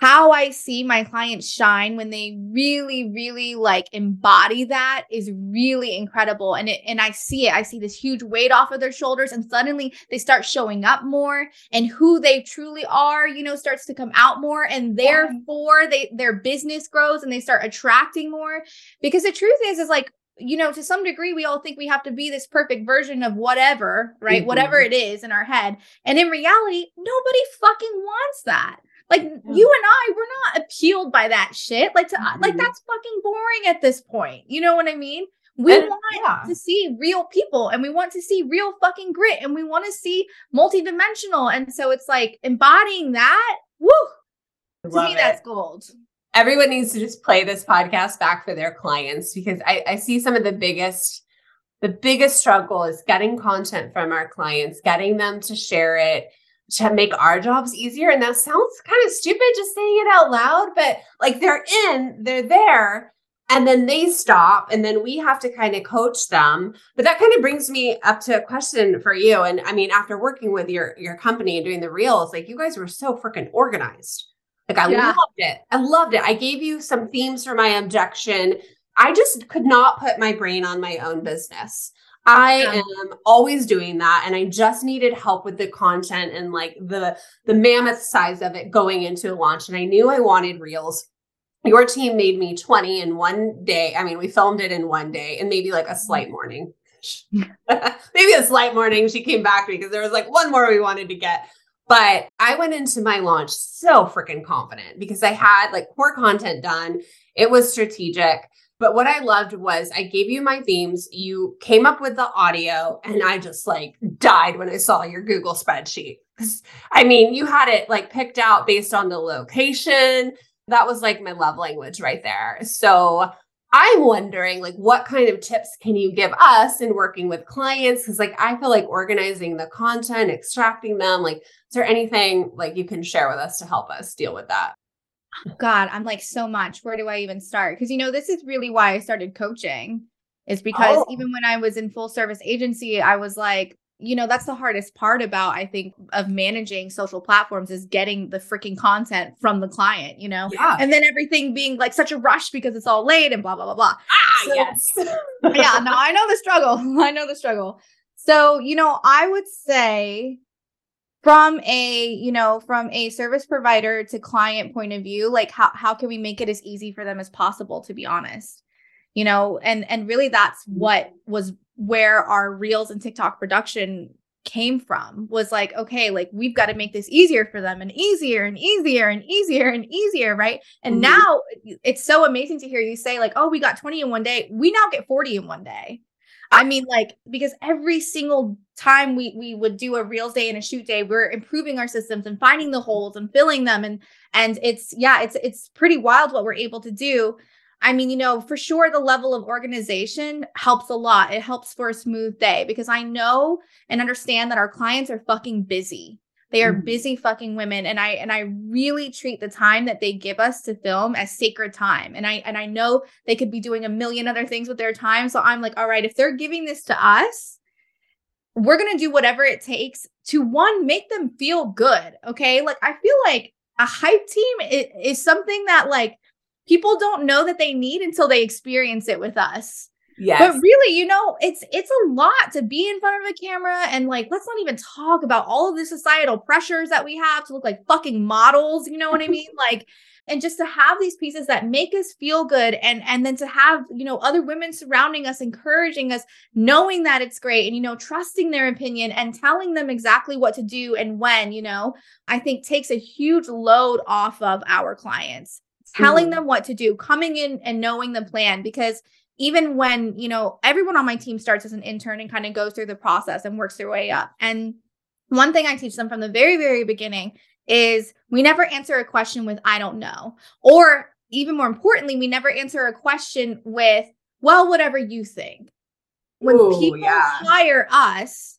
[SPEAKER 1] how I see my clients shine when they really, really like embody that is really incredible. And it, and I see it. I see this huge weight off of their shoulders, and suddenly they start showing up more, and who they truly are, you know, starts to come out more, and therefore they their business grows and they start attracting more. Because the truth is, is like you know, to some degree, we all think we have to be this perfect version of whatever, right? Mm-hmm. Whatever it is in our head. And in reality, nobody fucking wants that. Like mm-hmm. you and I, we're not appealed by that shit. Like to mm-hmm. like that's fucking boring at this point. You know what I mean? We and, want yeah. to see real people and we want to see real fucking grit and we want to see multidimensional. And so it's like embodying that, woo. To me, it. that's gold.
[SPEAKER 2] Everyone needs to just play this podcast back for their clients because I, I see some of the biggest the biggest struggle is getting content from our clients, getting them to share it, to make our jobs easier. And that sounds kind of stupid just saying it out loud, but like they're in, they're there, and then they stop, and then we have to kind of coach them. But that kind of brings me up to a question for you. And I mean, after working with your your company and doing the reels, like you guys were so freaking organized. Like I yeah. loved it. I loved it. I gave you some themes for my objection. I just could not put my brain on my own business. I am always doing that and I just needed help with the content and like the the mammoth size of it going into a launch and I knew I wanted reels. Your team made me 20 in one day. I mean, we filmed it in one day and maybe like a slight mm-hmm. morning. maybe a slight morning she came back because there was like one more we wanted to get. But I went into my launch so freaking confident because I had like core content done. It was strategic. But what I loved was I gave you my themes, you came up with the audio, and I just like died when I saw your Google spreadsheet. I mean, you had it like picked out based on the location. That was like my love language right there. So I'm wondering like what kind of tips can you give us in working with clients cuz like I feel like organizing the content, extracting them, like is there anything like you can share with us to help us deal with that?
[SPEAKER 1] God, I'm like so much. Where do I even start? Because you know, this is really why I started coaching. Is because oh. even when I was in full service agency, I was like, you know, that's the hardest part about I think of managing social platforms is getting the freaking content from the client, you know? Yeah. And then everything being like such a rush because it's all late and blah blah blah blah.
[SPEAKER 2] Ah, so, yes.
[SPEAKER 1] yeah, no, I know the struggle. I know the struggle. So, you know, I would say from a you know from a service provider to client point of view like how, how can we make it as easy for them as possible to be honest you know and and really that's mm-hmm. what was where our reels and tiktok production came from was like okay like we've got to make this easier for them and easier and easier and easier and easier right and mm-hmm. now it's so amazing to hear you say like oh we got 20 in one day we now get 40 in one day I mean, like, because every single time we we would do a reels day and a shoot day, we're improving our systems and finding the holes and filling them. And and it's yeah, it's it's pretty wild what we're able to do. I mean, you know, for sure the level of organization helps a lot. It helps for a smooth day because I know and understand that our clients are fucking busy. They are mm-hmm. busy fucking women and I and I really treat the time that they give us to film as sacred time. And I and I know they could be doing a million other things with their time, so I'm like, all right, if they're giving this to us, we're going to do whatever it takes to one make them feel good, okay? Like I feel like a hype team is, is something that like people don't know that they need until they experience it with us. Yes. But really, you know, it's it's a lot to be in front of a camera and like let's not even talk about all of the societal pressures that we have to look like fucking models, you know what I mean? Like and just to have these pieces that make us feel good and and then to have, you know, other women surrounding us encouraging us, knowing that it's great and you know, trusting their opinion and telling them exactly what to do and when, you know, I think takes a huge load off of our clients. Telling mm-hmm. them what to do, coming in and knowing the plan because even when, you know, everyone on my team starts as an intern and kind of goes through the process and works their way up. And one thing I teach them from the very, very beginning is we never answer a question with, I don't know. Or even more importantly, we never answer a question with, well, whatever you think. when Ooh, people yeah. hire us,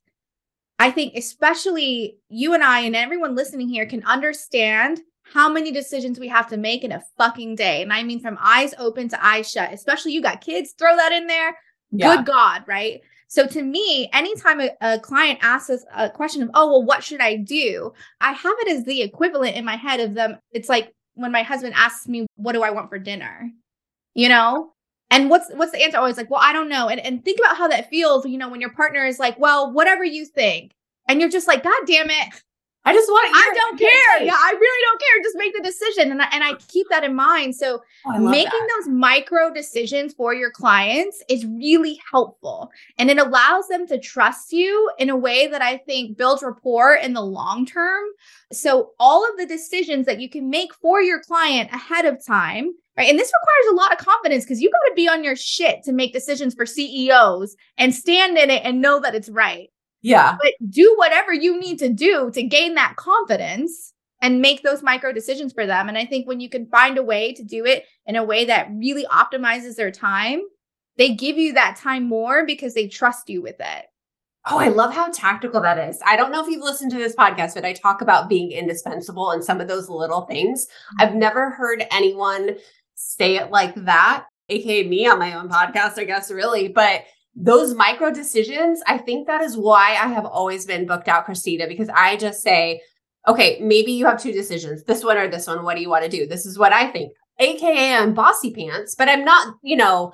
[SPEAKER 1] I think especially you and I and everyone listening here can understand how many decisions we have to make in a fucking day. And I mean from eyes open to eyes shut, especially you got kids, throw that in there. Yeah. Good God, right? So to me, anytime a, a, client asks us a question of, oh, well, what should I do? I have it as the equivalent in my head of them. It's like when my husband asks me, what do I want for dinner? You know? And what's what's the answer? Oh, Always like, well, I don't know. And and think about how that feels, you know, when your partner is like, well, whatever you think. And you're just like, God damn it.
[SPEAKER 2] I just want.
[SPEAKER 1] I don't care. Yeah, I really don't care. Just make the decision, and I, and I keep that in mind. So oh, making that. those micro decisions for your clients is really helpful, and it allows them to trust you in a way that I think builds rapport in the long term. So all of the decisions that you can make for your client ahead of time. Right. And this requires a lot of confidence because you got to be on your shit to make decisions for CEOs and stand in it and know that it's right.
[SPEAKER 2] Yeah.
[SPEAKER 1] But do whatever you need to do to gain that confidence and make those micro decisions for them. And I think when you can find a way to do it in a way that really optimizes their time, they give you that time more because they trust you with it.
[SPEAKER 2] Oh, I love how tactical that is. I don't know if you've listened to this podcast, but I talk about being indispensable and some of those little things. Mm-hmm. I've never heard anyone say it like that, aka me on my own podcast, I guess, really. But those micro decisions, I think that is why I have always been booked out, Kristina, because I just say, okay, maybe you have two decisions, this one or this one. What do you want to do? This is what I think. AKA I'm bossy pants, but I'm not, you know,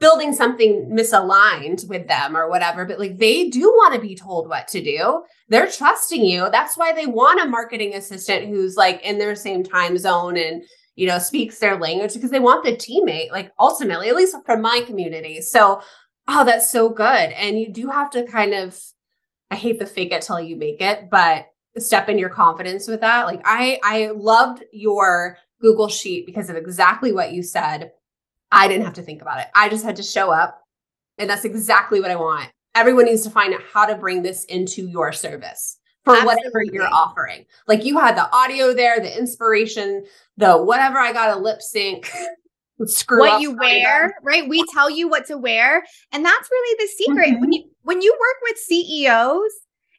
[SPEAKER 2] building something misaligned with them or whatever, but like they do want to be told what to do. They're trusting you. That's why they want a marketing assistant who's like in their same time zone and, you know, speaks their language because they want the teammate, like ultimately, at least from my community. So Oh, that's so good. And you do have to kind of, I hate the fake it till you make it, but step in your confidence with that. Like I, I loved your Google sheet because of exactly what you said. I didn't have to think about it. I just had to show up. And that's exactly what I want. Everyone needs to find out how to bring this into your service for Absolutely. whatever you're offering. Like you had the audio there, the inspiration, the whatever I got a lip sync.
[SPEAKER 1] screw what you wear, right? We tell you what to wear. And that's really the secret. Mm-hmm. When you when you work with CEOs,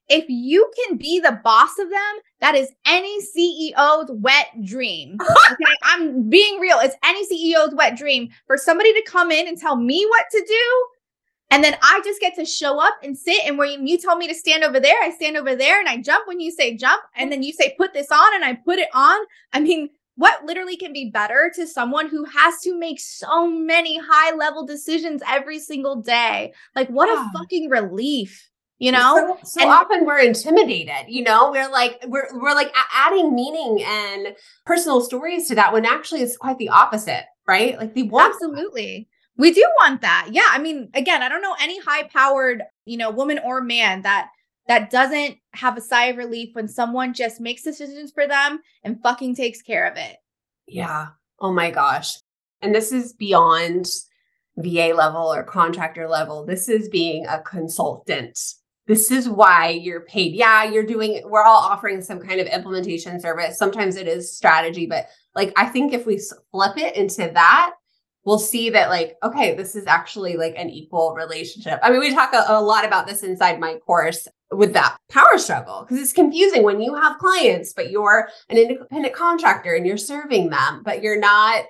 [SPEAKER 1] if you can be the boss of them, that is any CEO's wet dream. Okay. I'm being real. It's any CEO's wet dream for somebody to come in and tell me what to do. And then I just get to show up and sit. And when you tell me to stand over there, I stand over there and I jump when you say jump. And then you say put this on and I put it on. I mean, what literally can be better to someone who has to make so many high level decisions every single day? Like, what a fucking relief you know?
[SPEAKER 2] so, so and, often we're intimidated you know? We're like we're we're like adding meaning and personal stories to that when actually it's quite the opposite right? Like the
[SPEAKER 1] want absolutely. That. we do want that. Yeah i mean again i don't know any high powered you know woman or man that that doesn't have a sigh of relief when someone just makes decisions for them and fucking takes care of it.
[SPEAKER 2] Yeah. Oh my gosh. And this is beyond VA level or contractor level. This is being a consultant. This is why you're paid. Yeah, you're doing, we're all offering some kind of implementation service. Sometimes it is strategy, but like I think if we flip it into that, we'll see that like okay this is actually like an equal relationship. I mean we talk a, a lot about this inside my course with that power struggle because it's confusing when you have clients but you're an independent contractor and you're serving them but you're not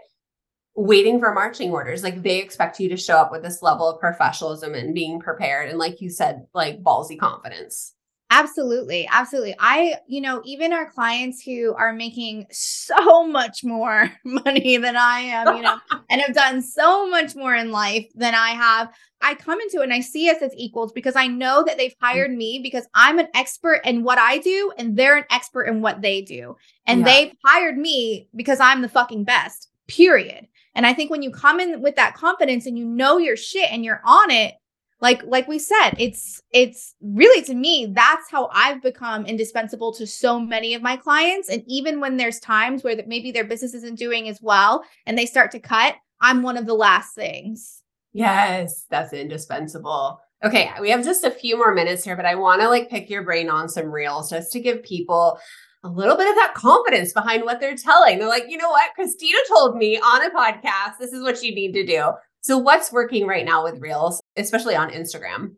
[SPEAKER 2] waiting for marching orders. Like they expect you to show up with this level of professionalism and being prepared and like you said like ballsy confidence
[SPEAKER 1] Absolutely. Absolutely. I, you know, even our clients who are making so much more money than I am, you know, and have done so much more in life than I have, I come into it and I see us as equals because I know that they've mm. hired me because I'm an expert in what I do and they're an expert in what they do. And yeah. they've hired me because I'm the fucking best, period. And I think when you come in with that confidence and you know your shit and you're on it, like like we said it's it's really to me that's how i've become indispensable to so many of my clients and even when there's times where that maybe their business isn't doing as well and they start to cut i'm one of the last things
[SPEAKER 2] yes that's indispensable okay we have just a few more minutes here but i want to like pick your brain on some reels just to give people a little bit of that confidence behind what they're telling. They're like, you know what? Kristina told me on a podcast, this is what you need to do. So, what's working right now with Reels, especially on Instagram?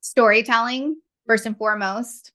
[SPEAKER 1] Storytelling, first and foremost.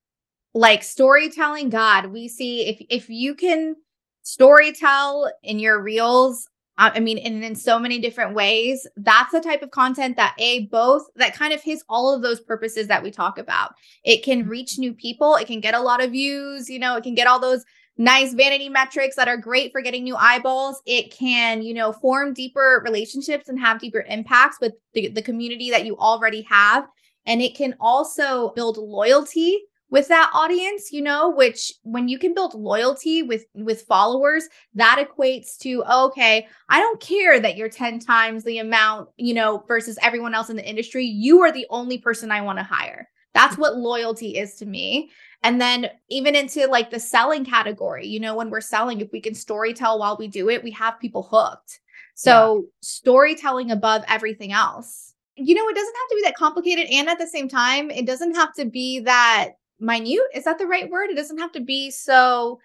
[SPEAKER 1] Like storytelling, God, we see if if you can storytell in your Reels, I mean, in, in so many different ways. That's the type of content that a both that kind of hits all of those purposes that we talk about. It can mm-hmm. reach new people. It can get a lot of views. You know, it can get all those nice vanity metrics that are great for getting new eyeballs. It can, you know, form deeper relationships and have deeper impacts with the, the community that you already have. And it can also build loyalty with that audience you know which when you can build loyalty with with followers that equates to okay i don't care that you're 10 times the amount you know versus everyone else in the industry you are the only person i want to hire that's what loyalty is to me and then even into like the selling category, you know, when we're selling, if we can story tell while we do it, we have people hooked. So yeah. storytelling above everything else. You know, it doesn't have to be that complicated. And at the same time, it doesn't have to be that minute. Is that the right word? It doesn't have to be so.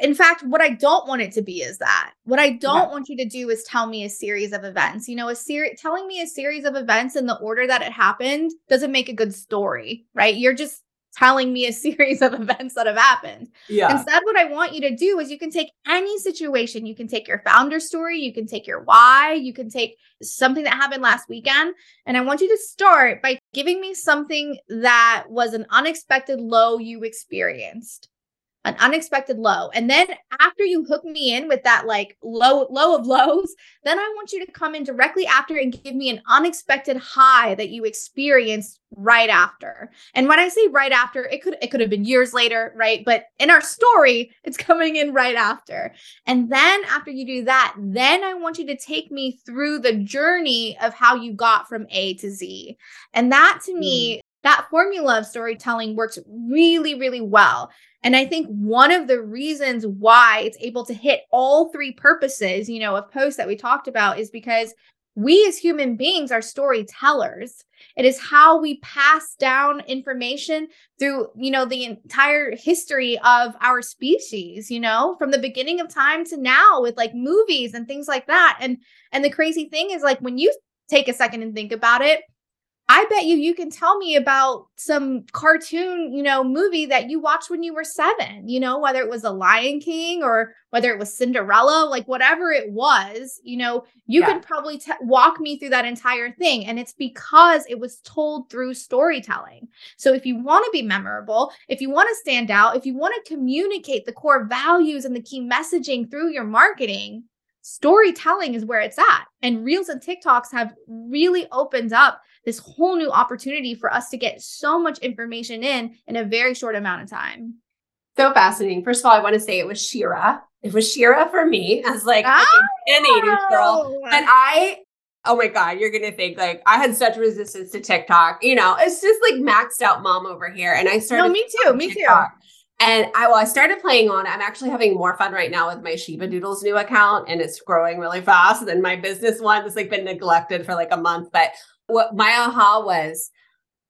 [SPEAKER 1] In fact, what I don't want it to be is that. What I don't yeah. want you to do is tell me a series of events. You know, a series telling me a series of events in the order that it happened doesn't make a good story, right? You're just telling me a series of events that have happened. Yeah. Instead, what I want you to do is you can take any situation. You can take your founder story, you can take your why, you can take something that happened last weekend. And I want you to start by giving me something that was an unexpected low you experienced an unexpected low. And then after you hook me in with that like low low of lows, then I want you to come in directly after and give me an unexpected high that you experienced right after. And when I say right after, it could it could have been years later, right? But in our story, it's coming in right after. And then after you do that, then I want you to take me through the journey of how you got from A to Z. And that to me, mm. that formula of storytelling works really really well and I think one of the reasons why it's able to hit all three purposes, you know, of posts that we talked about is because we as human beings are storytellers. It is how we pass down information through, you know, the entire history of our species, you know, from the beginning of time to now with like movies and things like that. And and the crazy thing is like when you take a second and think about it, I bet you you can tell me about some cartoon, you know, movie that you watched when you were 7, you know, whether it was The Lion King or whether it was Cinderella, like whatever it was, you know, you yeah. could probably t- walk me through that entire thing and it's because it was told through storytelling. So if you want to be memorable, if you want to stand out, if you want to communicate the core values and the key messaging through your marketing, storytelling is where it's at. And Reels and TikToks have really opened up this whole new opportunity for us to get so much information in in a very short amount of time.
[SPEAKER 2] So fascinating. First of all, I want to say it was She-Ra. It was She-Ra for me as like oh, an 80s girl. And I, oh my God, you're going to think like I had such resistance to TikTok. You know, it's just like maxed out mom over here. And I started.
[SPEAKER 1] No, me too. Me TikTok. too.
[SPEAKER 2] And I well, I started playing on. I'm actually having more fun right now with my Shiba Doodles new account, and it's growing really fast. And then my business one has like been neglected for like a month. But what my aha was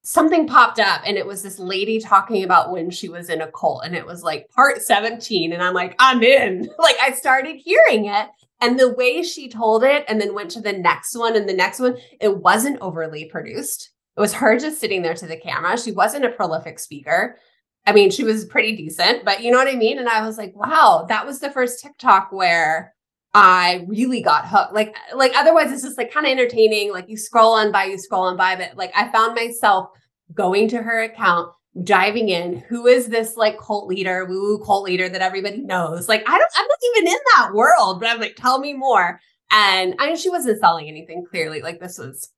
[SPEAKER 2] something popped up and it was this lady talking about when she was in a cult and it was like part 17 and i'm like i'm in. Like i started hearing it and the way she told it and then went to the next one and the next one it wasn't overly produced. It was her just sitting there to the camera. She wasn't a prolific speaker. I mean she was pretty decent but you know what i mean? And i was like wow that was the first tiktok where I really got hooked. Like, like otherwise it's just like kind of entertaining. Like you scroll on by, you scroll on by, but like I found myself going to her account, diving in. Who is this like cult leader, woo woo cult leader that everybody knows? Like, I don't, I'm not even in that world, but I'm like, tell me more. And I know she wasn't selling anything clearly. Like this was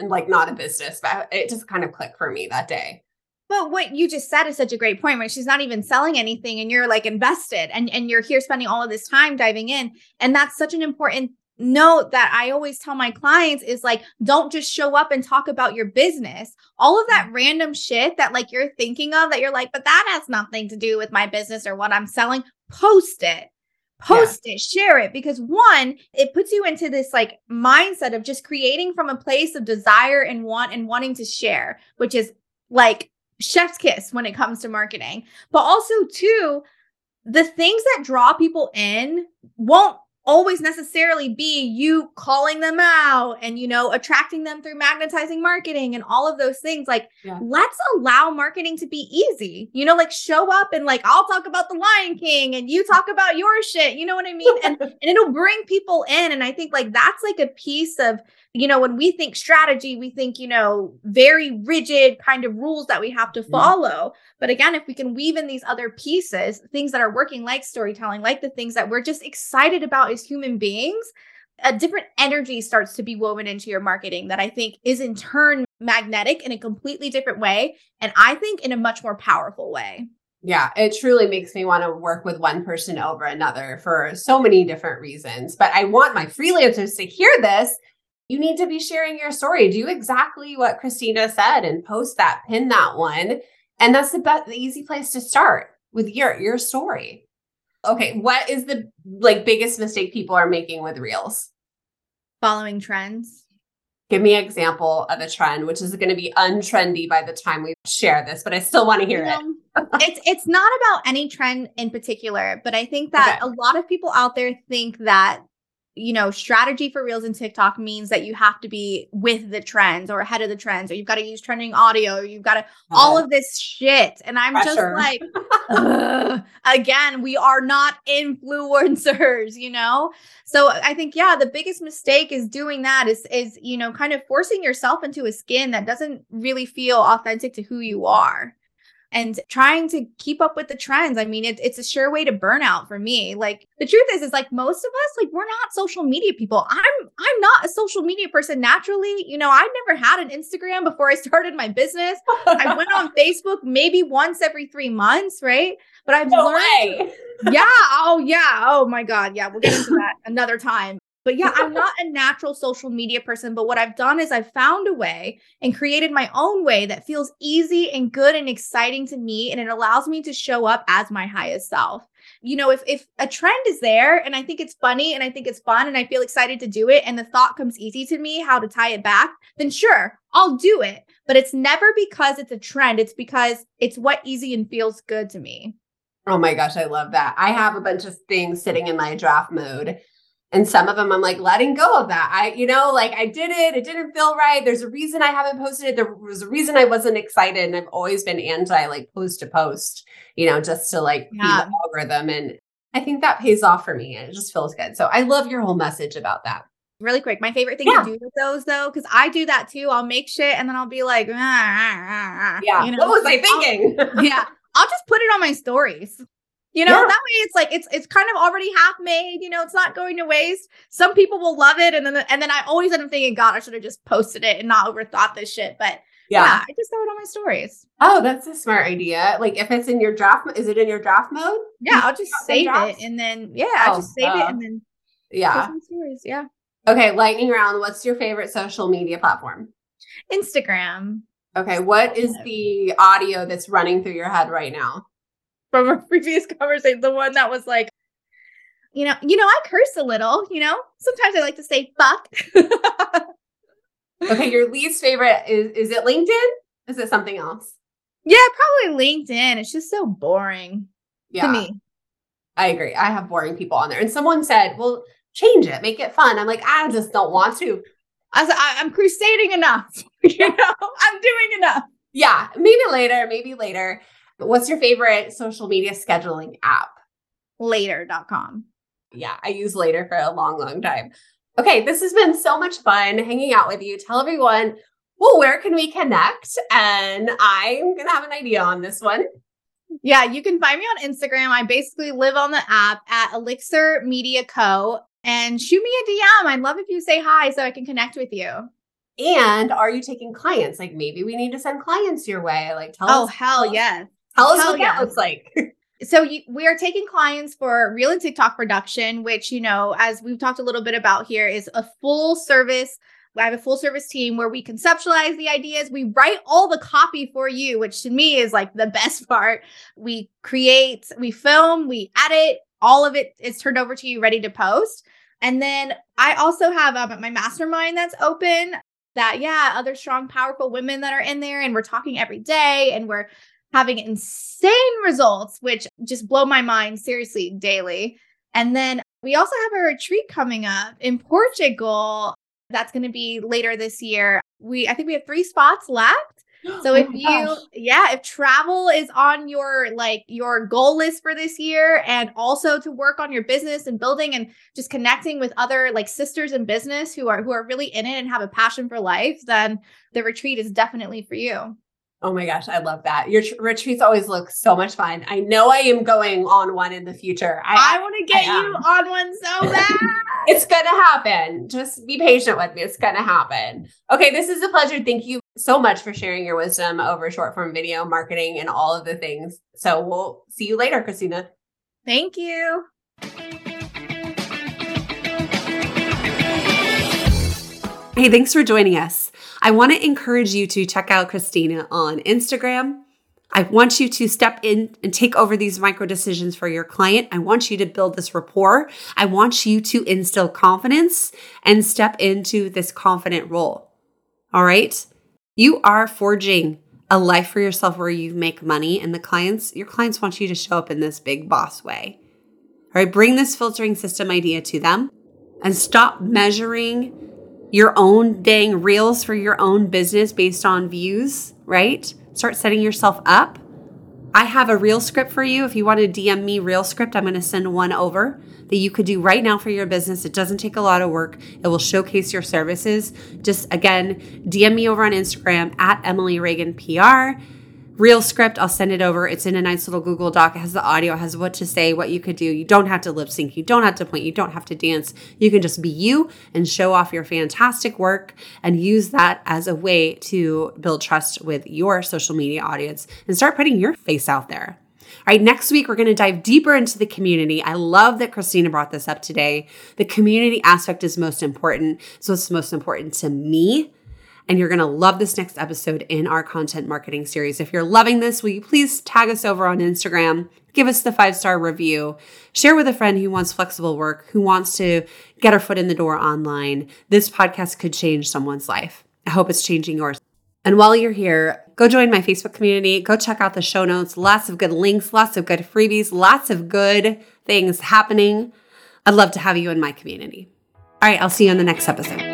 [SPEAKER 2] like not a business, but it just kind of clicked for me that day.
[SPEAKER 1] But what you just said is such a great point, right? She's not even selling anything and you're like invested and, and you're here spending all of this time diving in. And that's such an important note that I always tell my clients is like, don't just show up and talk about your business. All of that random shit that like you're thinking of that you're like, but that has nothing to do with my business or what I'm selling, post it. Post yeah. it, share it because one, it puts you into this like mindset of just creating from a place of desire and want and wanting to share, which is like chef's kiss when it comes to marketing. But also, too, the things that draw people in won't always necessarily be you calling them out and you know attracting them through magnetizing marketing and all of those things like yeah. let's allow marketing to be easy you know like show up and like I'll talk about the lion king and you talk about your shit you know what I mean and and it'll bring people in and I think like that's like a piece of you know when we think strategy we think you know very rigid kind of rules that we have to mm-hmm. follow mm-hmm. but again if we can weave in these other pieces things that are working like storytelling like the things that we're just excited about as human beings a different energy starts to be woven into your marketing that i think is in turn magnetic in a completely different way and i think in a much more powerful way
[SPEAKER 2] yeah, it truly makes me want to work with one person over another for so many different reasons. But I want my freelancers to hear this you need to be sharing your story. Do exactly what Kristina said and post that, pin that one. And that's the best, the easy place to start with your your story. Okay, what is the like biggest mistake people are making with reels?
[SPEAKER 1] Following trends.
[SPEAKER 2] Give me an example of a trend, which is going to be untrendy by the time we share this, but I still want to hear you know,
[SPEAKER 1] it. it's it's not about any trend in particular, but I think that okay. a lot of people out there think that you know, strategy for Reels and TikTok means that you have to be with the trends or ahead of the trends, or you've got to use trending audio, or you've got to uh, all of this shit. And I'm pressure. just like, again, we are not influencers, you know? So I think, yeah, the biggest mistake is doing that is, is, you know, kind of forcing yourself into a skin that doesn't really feel authentic to who you are and trying to keep up with the trends. I mean, it, it's a sure way to burnout for me. Like the truth is, is like most of us, like we're not social media people. I'm I'm not a social media person naturally. You know, I never had an Instagram before I started my business. I went on Facebook maybe once every three months, right? But I've no learned. yeah. Oh yeah. Oh my God. Yeah. We'll get into that another time. But yeah, I'm not a natural social media person. But what I've done is I've found a way and created my own way that feels easy and good and exciting to me. And it allows me to show up as my highest self. You know, if if a trend is there and I think it's funny and I think it's fun and I feel excited to do it and the thought comes easy to me how to tie it back, then sure, I'll do it. But it's never because it's a trend. It's because it's what easy and feels good to me.
[SPEAKER 2] Oh my gosh, I love that. I have a bunch of things sitting in my draft mode and some of them I'm like letting go of that. I, you know, like I did it, it didn't feel right. There's a reason I haven't posted it. There was a reason I wasn't excited. And I've always been anti like post to post, you know, just to like yeah. the algorithm. And I think that pays off for me and it just feels good. So I love your whole message about that.
[SPEAKER 1] Really quick, my favorite thing yeah. to do with those though, because I do that too. I'll make shit and then I'll be like, ah, ah,
[SPEAKER 2] ah, yeah, you know? what was I thinking?
[SPEAKER 1] yeah, I'll just put it on my stories. You know, yeah. that way it's like it's it's kind of already half made, you know, it's not going to waste. Some people will love it and then and then I always end up thinking, God, I should have just posted it and not overthought this shit. But yeah. yeah. I just throw it on my stories.
[SPEAKER 2] Oh, that's a smart idea. Like if it's in your draft, is it in your draft mode?
[SPEAKER 1] Yeah, I'll just save it and then yeah, oh, I'll just save uh, it and then
[SPEAKER 2] yeah, stories. Yeah. Okay, lightning round. What's your favorite social media platform?
[SPEAKER 1] Instagram.
[SPEAKER 2] Okay, what is the audio that's running through your head right now?
[SPEAKER 1] From a previous conversation, the one that was like, you know, you know, I curse a little, you know. Sometimes I like to say fuck.
[SPEAKER 2] okay, your least favorite is is it LinkedIn? Is it something else?
[SPEAKER 1] Yeah, probably LinkedIn. It's just so boring yeah, to me.
[SPEAKER 2] I agree. I have boring people on there. And someone said, well, change it, make it fun. I'm like, I just don't want to.
[SPEAKER 1] I said, I- I'm crusading enough. you know, I'm doing enough.
[SPEAKER 2] Yeah, maybe later, maybe later. But what's your favorite social media scheduling app?
[SPEAKER 1] Later.com.
[SPEAKER 2] Yeah, I use Later for a long, long time. Okay, this has been so much fun hanging out with you. Tell everyone, well, where can we connect? And I'm going to have an idea on this one.
[SPEAKER 1] Yeah, you can find me on Instagram. I basically live on the app at Elixir Media Co. And shoot me a DM. I'd love if you say hi so I can connect with you.
[SPEAKER 2] And are you taking clients? Like maybe we need to send clients your way. Like
[SPEAKER 1] tell oh, us. Oh, hell yes.
[SPEAKER 2] Tell us Hell what yeah. that looks like.
[SPEAKER 1] so you, we are taking clients for reel and TikTok production, which you know, as we've talked a little bit about here, is a full service. I have a full service team where we conceptualize the ideas. We write all the copy for you, which to me is like the best part. We create, we film, we edit, all of it is turned over to you, ready to post. And then I also have um, my mastermind that's open. That yeah, other strong, powerful women that are in there, and we're talking every day, and we're having insane results, which just blow my mind seriously daily. And then We also have a retreat coming up in Portugal. That's going to be later this year. We I think we have 3 spots left. So
[SPEAKER 2] Oh
[SPEAKER 1] if you
[SPEAKER 2] gosh.
[SPEAKER 1] yeah, if travel is on your like your goal list for this year and also to work on your business and building and just connecting with other like sisters in business who are who are really in it and have a passion for life, then the retreat is definitely for you.
[SPEAKER 2] Oh my gosh, I love that. Your tr- retreats always look so much fun. I know I am going on one in the future.
[SPEAKER 1] I, want to get
[SPEAKER 2] I
[SPEAKER 1] you
[SPEAKER 2] um,
[SPEAKER 1] on one so bad.
[SPEAKER 2] It's going to happen. Just be patient with me. It's going to happen. Okay, this is a pleasure. Thank you so much for sharing your wisdom over short form video marketing and all of the things. So we'll see you later, Kristina.
[SPEAKER 1] Thank you.
[SPEAKER 2] Hey, thanks for joining us. I want to encourage you to check out Kristina on Instagram. I want you to step in and take over these micro decisions for your client. I want you to build this rapport. I want you to instill confidence and step into this confident role. All right. You are forging a life for yourself where you make money and the clients, your clients want you to show up in this big boss way. All right. Bring this filtering system idea to them and stop measuring your own dang reels for your own business based on views, right? Start setting yourself up. I have a reel script for you. If you want to DM me reel script, I'm going to send one over that you could do right now for your business. It doesn't take a lot of work. It will showcase your services. Just again, DM me over on Instagram at Emily Reagan PR. Reel script, I'll send it over. It's in a nice little Google Doc. It has the audio, it has what to say, what you could do. You don't have to lip sync. You don't have to point. You don't have to dance. You can just be you and show off your fantastic work and use that as a way to build trust with your social media audience and start putting your face out there. All right, next week we're going to dive deeper into the community. I love that Kristina brought this up today. The community aspect is most important. So it's most important to me. And you're going to love this next episode in our content marketing series. If you're loving this, will you please tag us over on Instagram? Give us the five star review. Share with a friend who wants flexible work, who wants to get her foot in the door online. This podcast could change someone's life. I hope it's changing yours. And while you're here, go join my Facebook community. Go check out the show notes. Lots of good links, lots of good freebies, lots of good things happening. I'd love to have you in my community. All right, I'll see you on the next episode.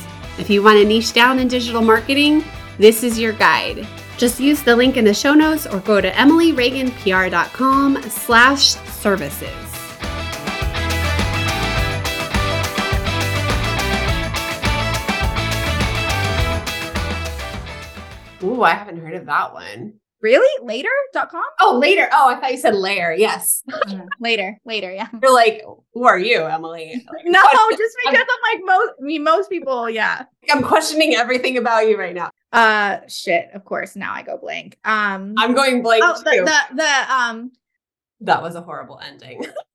[SPEAKER 2] If you want to niche down in digital marketing, this is your guide. Just use the link in the show notes or go to emilyreaganpr.com slash services. Ooh, I haven't heard of that one.
[SPEAKER 1] Really? Later.com?
[SPEAKER 2] Oh, later. Oh, I thought you said layer. Yes.
[SPEAKER 1] later, later, yeah.
[SPEAKER 2] You're like, who are you, Emily? Like,
[SPEAKER 1] No, just because I'm like most I mean most people, yeah.
[SPEAKER 2] I'm questioning everything about you right now.
[SPEAKER 1] Uh shit, of course. Now I go blank. Um
[SPEAKER 2] I'm going blank
[SPEAKER 1] oh,
[SPEAKER 2] too.
[SPEAKER 1] the, the the um
[SPEAKER 2] that was a horrible ending.